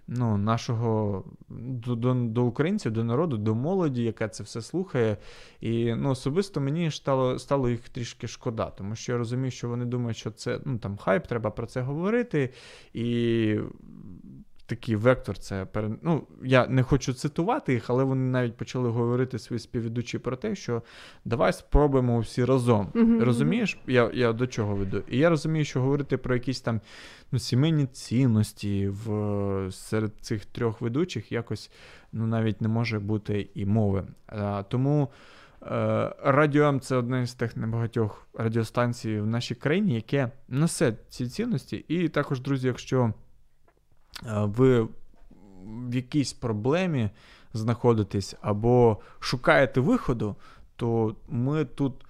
ну, нашого до, до, до українців, до народу, до молоді, яка це все слухає. І ну, особисто мені стало, стало їх трішки шкода, тому що я розумію, що вони думають, що це ну, там хайп, треба про це говорити. І такий вектор це пере... ну, я не хочу цитувати їх, але вони навіть почали говорити свої співведучі про те, що давай спробуємо всі разом. Мгм, Розумієш? Я, я до чого веду? І я розумію, що говорити про якісь там ну, сімейні цінності в серед цих трьох ведучих якось ну, навіть не може бути і мови. А, тому. Е, Радіо М це одна з тих небагатьох радіостанцій в нашій країні, яке несе ці цінності. І також, друзі, якщо ви в якійсь проблемі знаходитесь або шукаєте виходу, то ми тут,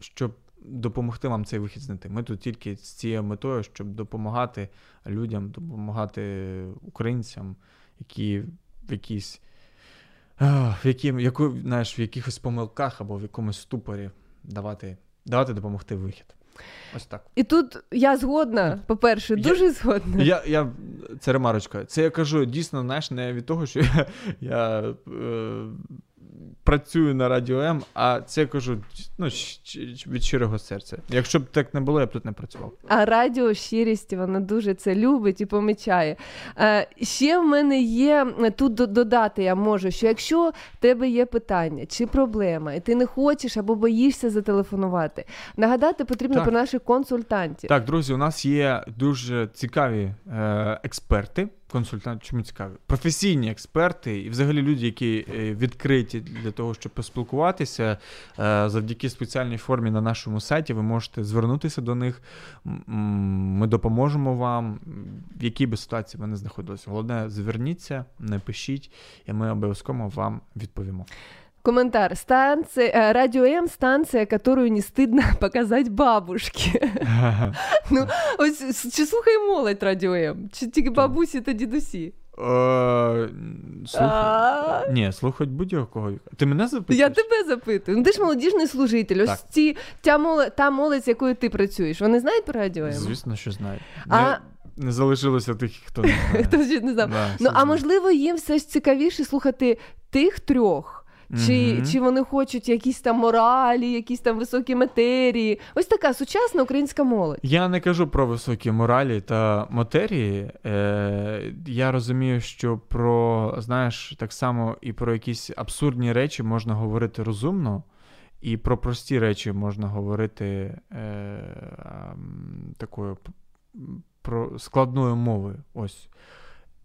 щоб допомогти вам цей вихід знайти. Ми тут тільки з цією метою, щоб допомагати людям, допомагати українцям, які в якійсь в, які, яку, знаєш, в якихось помилках або в якомусь ступорі давати, давати допомогти вихід. Ось так. І тут я згодна, по-перше, дуже згодна. Я, я, це ремарочка. Це я кажу дійсно, знаєш, не від того, що я, я е, працюю на радіо М, а це кажу ну, від щирого серця. Якщо б так не було, я б тут не працював. А радіо щирість, вона дуже це любить і помічає. Е, ще в мене є е, тут додати, я можу, що якщо в тебе є питання чи проблема, і ти не хочеш або боїшся зателефонувати, нагадати потрібно Так. про наших консультантів. Так, друзі, у нас є дуже цікаві е, експерти, консультанти. Чому цікаві? Професійні експерти, і взагалі люди, які е, відкриті для того, щоб поспілкуватися. Е, завдяки спеціальній формі на нашому сайті ви можете звернутися до них. Ми допоможемо вам, в якій би ситуації ви не знаходилися. Головне, зверніться, напишіть, і ми обов'язково вам відповімо. Коментар. Станция, э, радио М станция, которую не стыдно показать бабушке. ну, чи слухає молодь радіо М? Чи тільки бабусі та дідусі? Слухай. Ні, слухать будь-якого. Ти мене запитуєш? Я тебе запитую. Ну ти ж молодіжний служитель. Ось ці та молодь, з якою ти працюєш, вони знають про радіо М? Звісно, що знають. А- Не, залишилося тих, хто не знає. Хто ще не знав. Ну а можливо, їм все ж цікавіше слухати тих трьох. Чи, Мгм. чи вони хочуть якісь там моралі, якісь там високі матерії? Ось така сучасна українська молодь. Я не кажу про високі моралі та матерії. Е, я розумію, що про, знаєш, так само і про якісь абсурдні речі можна говорити розумно, і про прості речі можна говорити е, ем, такою про складною мовою. Ось.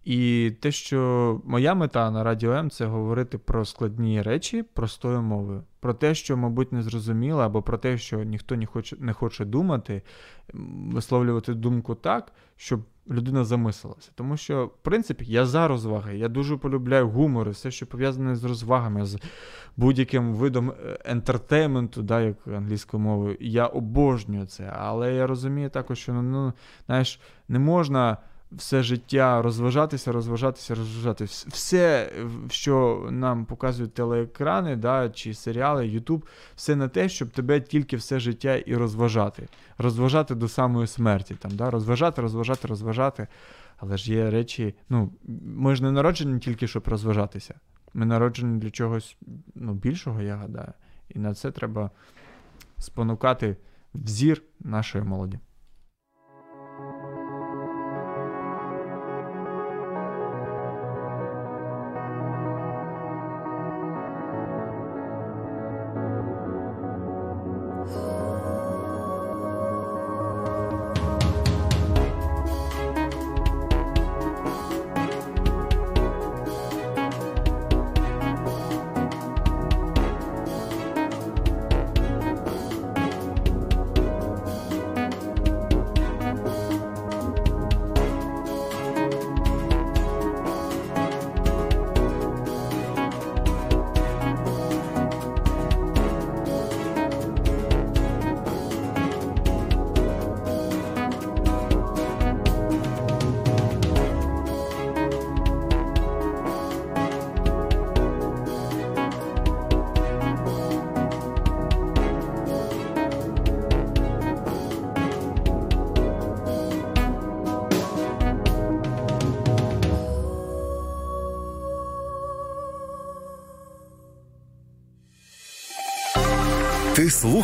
І те, що моя мета на Радіо М це говорити про складні речі простою мовою, про те, що, мабуть, не зрозуміло, або про те, що ніхто не хоче не хоче думати, висловлювати думку так, щоб людина замислилася. Тому що, в принципі, я за розваги, я дуже полюбляю гумор, і все, що пов'язане з розвагами, з будь-яким видом е, ентертейменту, да, як англійською мовою. Я обожнюю це, але я розумію також, що ну, знаєш, не можна все життя розважатися, розважатися, розважатися. Все, що нам показують телеекрани да, чи серіали, Ютуб, все на те, щоб тебе тільки все життя і розважати. Розважати до самої смерті. Там, да? Розважати, розважати, розважати. Але ж є речі, ну, ми ж не народжені тільки, щоб розважатися. Ми народжені для чогось ну, більшого, я гадаю. І на це треба спонукати взір нашої молоді.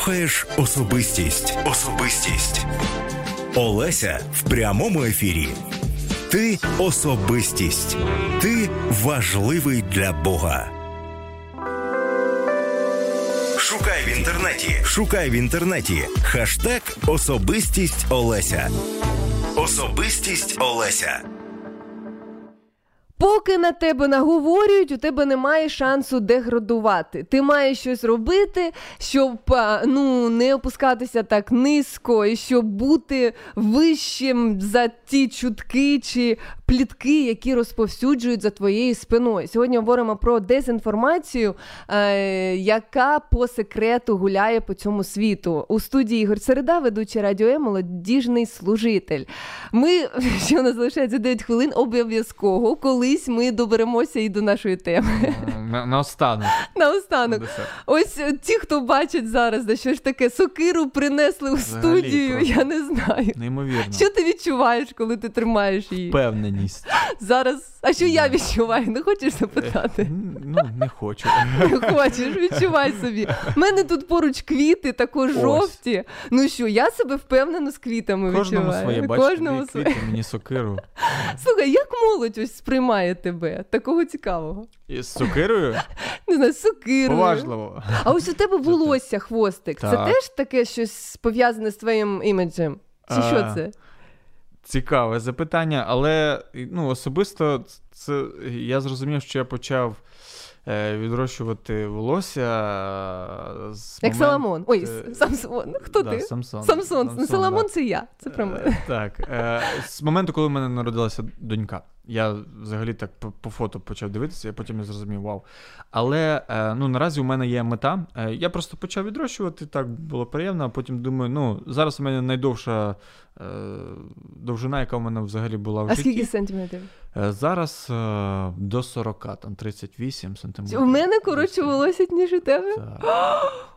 Слухаєш особистість. Особистість. Олеся в прямому ефірі. Ти особистість. Ти важливий для Бога. Шукай в інтернеті. Шукай в інтернеті. Хаштег Особистість Олеся. Особистість Олеся. На тебе наговорюють, у тебе немає шансу деградувати. Ти маєш щось робити, щоб ну, не опускатися так низько, і щоб бути вищим за ті чутки чи плітки, які розповсюджують за твоєю спиною. Сьогодні говоримо про дезінформацію, е, яка по секрету гуляє по цьому світу. У студії Ігор Середа, ведучий радіо Е, молодіжний служитель. Ми, що у нас залишається 9 хвилин, обов'язково колись ми доберемося і до нашої теми. На, наостанок. Наостанок. Ось е, ті, хто бачать зараз, да що ж таке, сокиру принесли у студію, я не знаю. Неймовірно. Що ти відчуваєш, коли ти тримаєш її? Впевненість. Зараз. А що я відчуваю? Не хочеш запитати? Ну, не хочу. Не хочеш, відчувай собі. У мене тут поруч квіти, також Ось. жовті. Ну що, я себе впевнено з квітами Кожному відчуваю. своє, Кожному своє. квіти, мені сокиру. Слухай, як молодь ось сприймає тебе? Такого цікавого. І з сокирою? Не знаю, з сокирою. Поважливо. А ось у тебе волосся, хвостик. Це теж таке щось пов'язане з твоїм іміджем? Чи що це? Цікаве запитання, але ну, особисто це я зрозумів, що я почав е, відрощувати волосся е, з Як момент- Соломон. Ой, е, Самсон. Хто да, ти? Самсон. Самсон. Самсон, Соломон да. це я. Це про мене. Так. Е, з моменту, коли в мене народилася донька, я взагалі так по, по фото почав дивитися, і потім я зрозумів, вау. Але е, ну, наразі у мене є мета. Е, я просто почав відрощувати, так було приємно, а потім думаю, ну, зараз у мене найдовша е, довжина, яка у мене взагалі була в А скільки сантиметрів? Е, Зараз е, до 40, там 38 сантиметрів. У мене коротше волосся, ніж у тебе.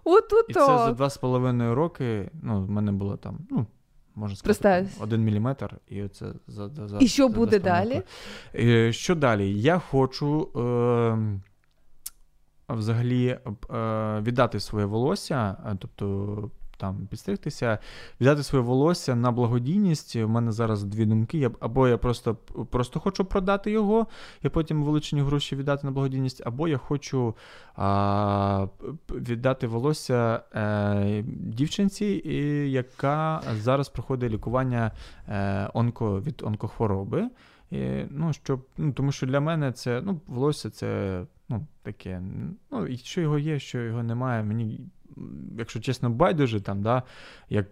От от І це за так. два з половиною роки. Ну, в мене було там, ну, можна сказати, Представився. там, один міліметр, і оце за, за, за І що за буде далі? роки. Е, Що далі? Я хочу е, взагалі віддати своє волосся, тобто. Там підстригтися, віддати своє волосся на благодійність. У мене зараз дві думки. Я, або я просто, просто хочу продати його, і потім вилучені гроші віддати на благодійність, або я хочу а, віддати волосся е, дівчинці, і, яка зараз проходить лікування е, онко, від онкохвороби. І, ну, щоб, ну, тому що для мене це, ну, волосся це ну, таке. Ну, і що його є, що його немає. Мені, якщо чесно, байдуже там, да, як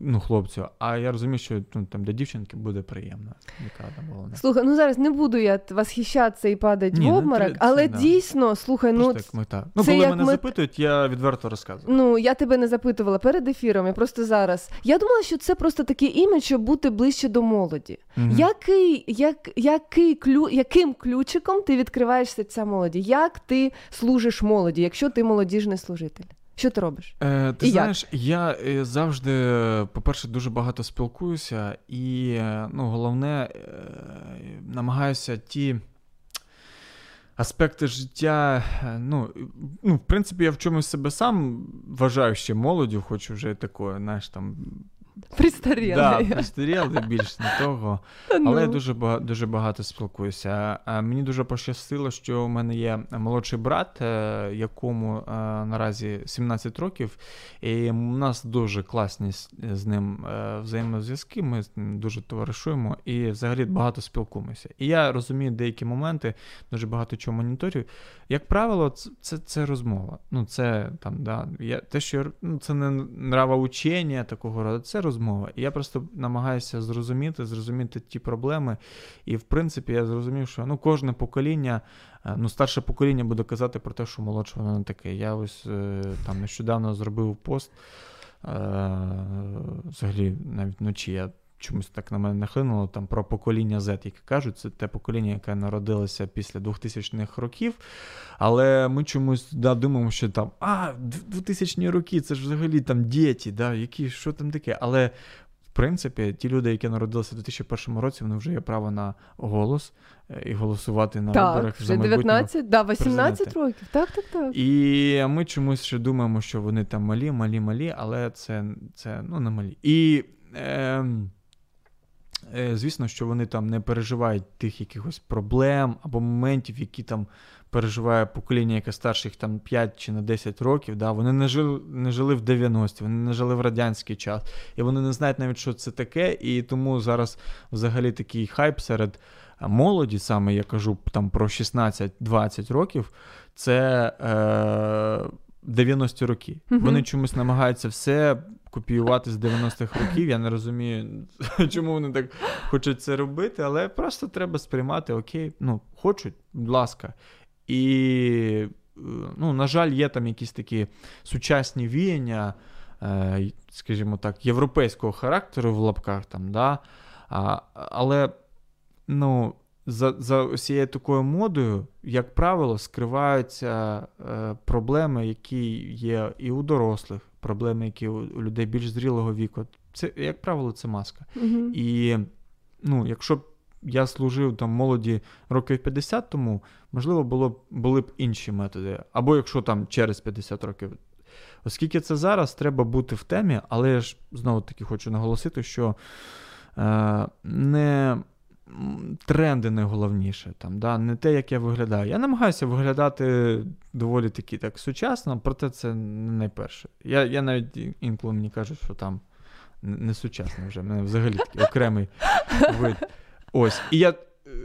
ну, хлопцю, а я розумію, що ну, там для дівчинки буде приємно. Яка там головне. Слухай, ну зараз не буду я восхищатися і падати Ні, в не обморок, треба, але да. дійсно, слухай, ну, Просто як мета. Ну, це коли як мене мет- запитують, я відверто розказую. Ну, я тебе не запитувала перед ефіром, я просто зараз. Я думала, що це просто такий імідж, щоб бути ближче до молоді. Мгм. Який, як, який клю, яким ключиком ти відкриваєш серця молоді? Як ти служиш молоді, якщо ти молодіжний служитель? Що ти робиш? Е, ти І як? знаєш, я е, завжди, по-перше, дуже багато спілкуюся, і е, ну, головне, е, намагаюся ті аспекти життя. Ну, ну, в принципі, я в чомусь себе сам вважаю ще молоддю, хоч вже такою, знаєш, там. Пристарілий. Да, пристарілий, більш не того. Ну. Але я дуже багато, дуже багато спілкуюся. Мені дуже пощастило, що у мене є молодший брат, е, якому е, наразі 17 років, і у нас дуже класні з- ним е, взаємозв'язки. Ми з дуже товаришуємо і взагалі багато спілкуємося. І я розумію деякі моменти, дуже багато чого моніторю. Як правило, це, це, розмова. Ну, це там, да, я, те, що ну, це не нравоучення такого роду, це розмова. І я просто намагаюся зрозуміти, зрозуміти ті проблеми. І в принципі, я зрозумів, що ну, кожне покоління, е, ну, старше покоління буде казати про те, що молодше воно не таке. Я ось е, там нещодавно зробив пост. Е, взагалі, навіть вночі я чомусь так на мене нахлинуло там про покоління Z, яке кажуть, це те покоління, яке народилося після 2000-х років. Але ми чомусь да, думаємо, що там а, 2000-ні роки, це ж взагалі там діти, да, які, що там таке. Але в принципі, ті люди, які народилися в 2001 році, вони вже є право на голос е, і голосувати на так, виборах вже за 19, да, 18 президента. років. Так, так, так. І ми чомусь ще думаємо, що вони там малі, малі, малі, але це, це ну, не малі. І е, звісно, що вони там не переживають тих якихось проблем або моментів, які там переживає покоління, яке старше їх там 5 чи на 10 років. Да? Вони не жили, не жили в 90-ті, вони не жили в радянський час, і вони не знають навіть, що це таке. І тому зараз взагалі такий хайп серед а, молоді, саме я кажу там про 16-20 років, це е, 90-ті роки. Мгм. Вони чомусь намагаються все копіювати з 90-х років. Я не розумію, чому вони так хочуть це робити, але просто треба сприймати, окей, ну, хочуть, будь ласка. І, ну, на жаль, є там якісь такі сучасні віяння, е, скажімо так, європейського характеру в лапках там, да? але ну, за, за усією такою модою, як правило, скриваються е, проблеми, які є і у дорослих, проблеми, які у, у людей більш зрілого віку. Це, як правило, це маска. Мгм. І ну, якщо б я служив там молоді років 50 тому, можливо, було б, були б інші методи. Або якщо там через 50 років. Оскільки це зараз, треба бути в темі, але я ж знову таки хочу наголосити, що е, не тренди найголовніше, там, да, не те, як я виглядаю. Я намагаюся виглядати доволі таки так сучасно, проте це не найперше. Я, я навіть інколи мені кажуть, що там не сучасно вже, мене взагалі такий окремий вид. Ось. І я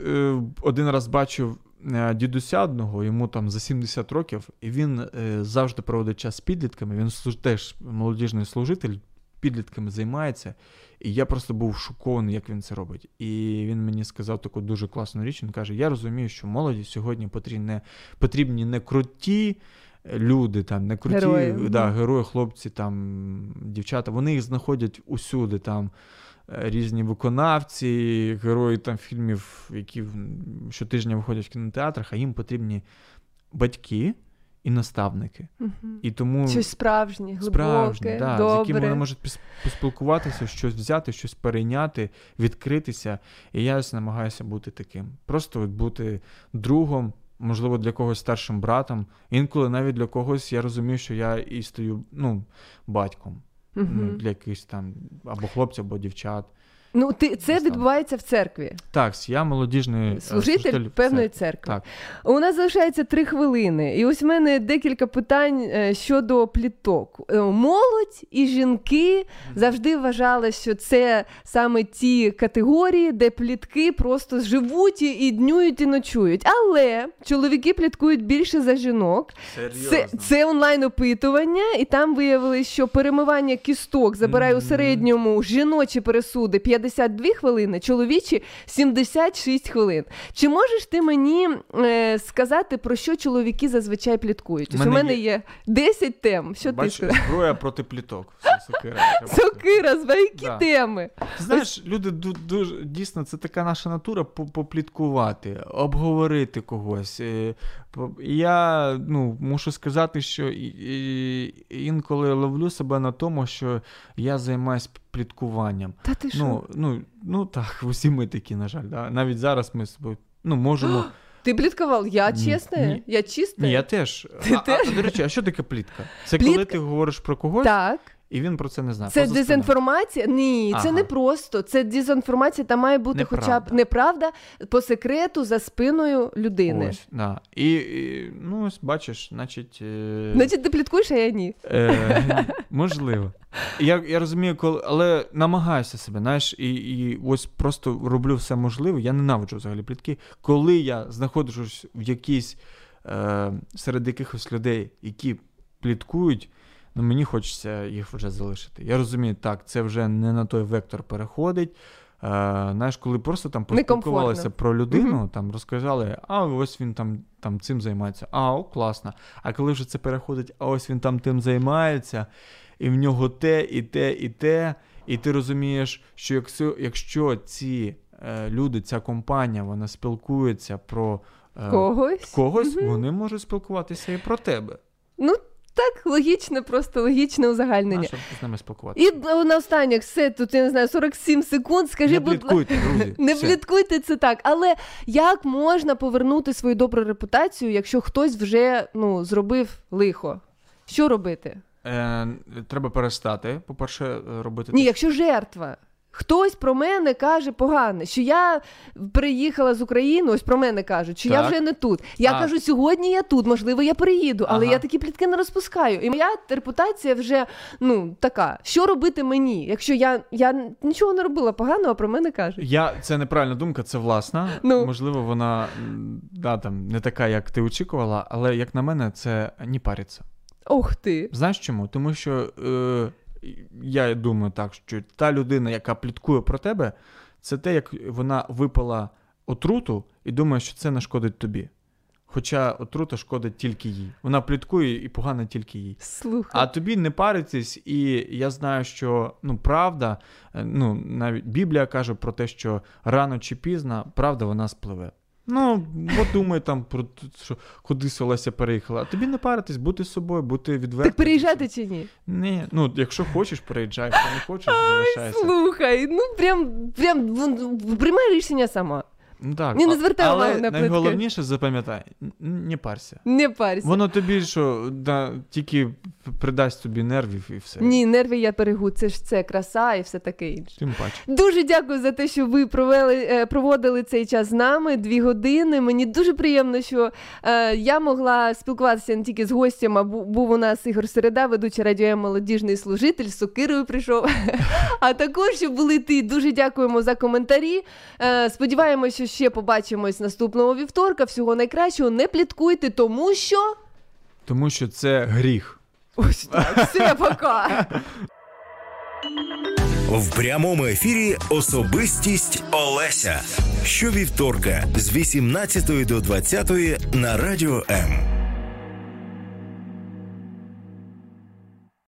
е, один раз бачив е, дідуся одного, йому там за 70 років, і він е, завжди проводить час з підлітками. Він теж молодіжний служитель, підлітками займається. І я просто був шокований, як він це робить. І він мені сказав таку дуже класну річ. Він каже: Я розумію, що молоді сьогодні потрібні потрібні не круті. Люди там не круті Герої, да, герої, хлопці, там дівчата. Вони їх знаходять усюди. Там е, різні виконавці, герої там фільмів, які щотижня виходять в кінотеатрах, а їм потрібні батьки і наставники. Мгм. І тому Щось справжнє, глибоке, справжні, да, з якими добре. вони можуть поспілкуватися, щось взяти, щось перейняти, відкритися. І я ось намагаюся бути таким. Просто от бути другом, можливо, для когось старшим братом. Інколи навіть для когось я розумію, що я і стою ну, батьком. Ну, для якихось там або хлопців, або дівчат. Ну, ти це відбувається в церкві. Так, я молодіжний е, Служитель певної церкви. Так. У нас залишається три хвилини, і ось в мене декілька питань е, щодо пліток. Е, Молодь і жінки завжди вважали, що це саме ті категорії, де плітки просто живуть і- днюють і ночують. Але чоловіки пліткують більше за жінок. Це, Серйозно? це онлайн опитування, і там виявилось, що перемивання кісток забирає у середньому жіночі пересуди 52 хвилини, чоловічі 76 хвилин. Чи можеш ти мені е, сказати, про що чоловіки зазвичай пліткують? Ось у Мене мене є- є 10 тем. Що Бачиш, ти зброя проти пліток. Сокира. Сокира, з які Да. теми? Знаєш, люди ду- дуже дійсно це така наша натура попліткувати, обговорити когось. Я ну, мушу сказати, що інколи ловлю себе на тому, що я займаюсь пліткуванням. Та ти що? Ну, ну, ну так, усі ми такі, на жаль. Да? Навіть зараз ми ну, можемо. Ти пліткував? Я чесна? Я чиста? Ні, я теж. Ти а, теж? А, до речі, а що таке плітка? Це Плітка- коли ти говориш про когось, Так. І він про це не знає. Це поза дезінформація? Ні, це не просто. Це дезінформація, там має бути хоча б Неправда. неправда по секрету за спиною людини. Ось, да. і, і, ну, ось бачиш, значить. Е... Значить, ти пліткуєш, а я ні. Е, можливо. Я, я розумію, коли, але намагаюся себе, знаєш, і, і ось просто роблю все можливе. Я ненавиджу взагалі плітки. Коли я знаходжусь в якійсь е, серед якихось людей, які пліткують, ну мені хочеться їх вже залишити. Я розумію, так, це вже не на той вектор переходить. Е, знаєш, коли просто там поспілкувалися про людину, Мгм. там розказали, а ось він там, там цим займається. А, о, класно. А коли вже це переходить, а ось він там тим займається, і в нього те, і те, і те. І ти розумієш, що якщо, якщо ці е, люди, ця компанія, вона спілкується про е, Когось? когось Мгм. вони можуть спілкуватися і про тебе. Ну, так, логічне, просто логічне узагальнення. Щоб з ними спілкуватися. І е, наостанок, все, тут я не знаю, 47 секунд. Скажи, Не будь ласка- Не все. пліткуйте це так. Але як можна повернути свою добру репутацію, якщо хтось вже ну, зробив лихо? Що робити? Е, треба перестати, по-перше, е, робити Ні, якщо жертва. Хтось про мене каже погане, що я приїхала з України, ось про мене кажуть, що я вже не тут. Я А. кажу, сьогодні я тут, можливо, я приїду, але Ага. я такі плітки не розпускаю. І моя репутація вже ну така. Що робити мені, якщо я, я нічого не робила поганого, а про мене кажуть. Я це неправильна думка, це власна. Ну. Можливо, вона да, там, не така, як ти очікувала, але як на мене, це не париться. Ох ти. Знаєш чому? Тому що е, я думаю так, що та людина, яка пліткує про тебе, це те, як вона випила отруту і думає, що це нашкодить тобі. Хоча отрута шкодить тільки їй. Вона пліткує і погано тільки їй. Слухай. А тобі не паритись, і я знаю, що ну, правда, е, ну, навіть Біблія каже про те, що рано чи пізно правда вона спливе. Ну, от думай там про що кудись Олеся переїхала. А тобі не паритись, бути з собою, бути відвертим. Так переїжджати чи ні? Ні, ну якщо хочеш, переїжджай, якщо не хочеш, залишайся. Слухай, ну прям прям приймай рішення сама. Ну, так, Ні, не звертай але увагу на плитки. найголовніше запам'ятай, не парся. Не парся. Воно тобі що, да, тільки придасть тобі нервів і все. Ні, нерви я перегу, це ж це краса і все таке інше. Тим паче. Дуже дякую за те, що ви провели, е, проводили цей час з нами дві години. Мені дуже приємно, що е, я могла спілкуватися не тільки з гостем, а був у нас Ігор Середа, ведучий радіо молодіжний служитель, з сокирою прийшов. А також що були ти. Дуже дякуємо за коментарі. Е, Сподіваємося, що ще побачимось наступного вівторка. Всього найкращого. Не пліткуйте, тому що. Тому що це гріх. Ось так, все, пока. В прямому ефірі особистість Олеся. Щовівторка з 18 до 20 на радіо М.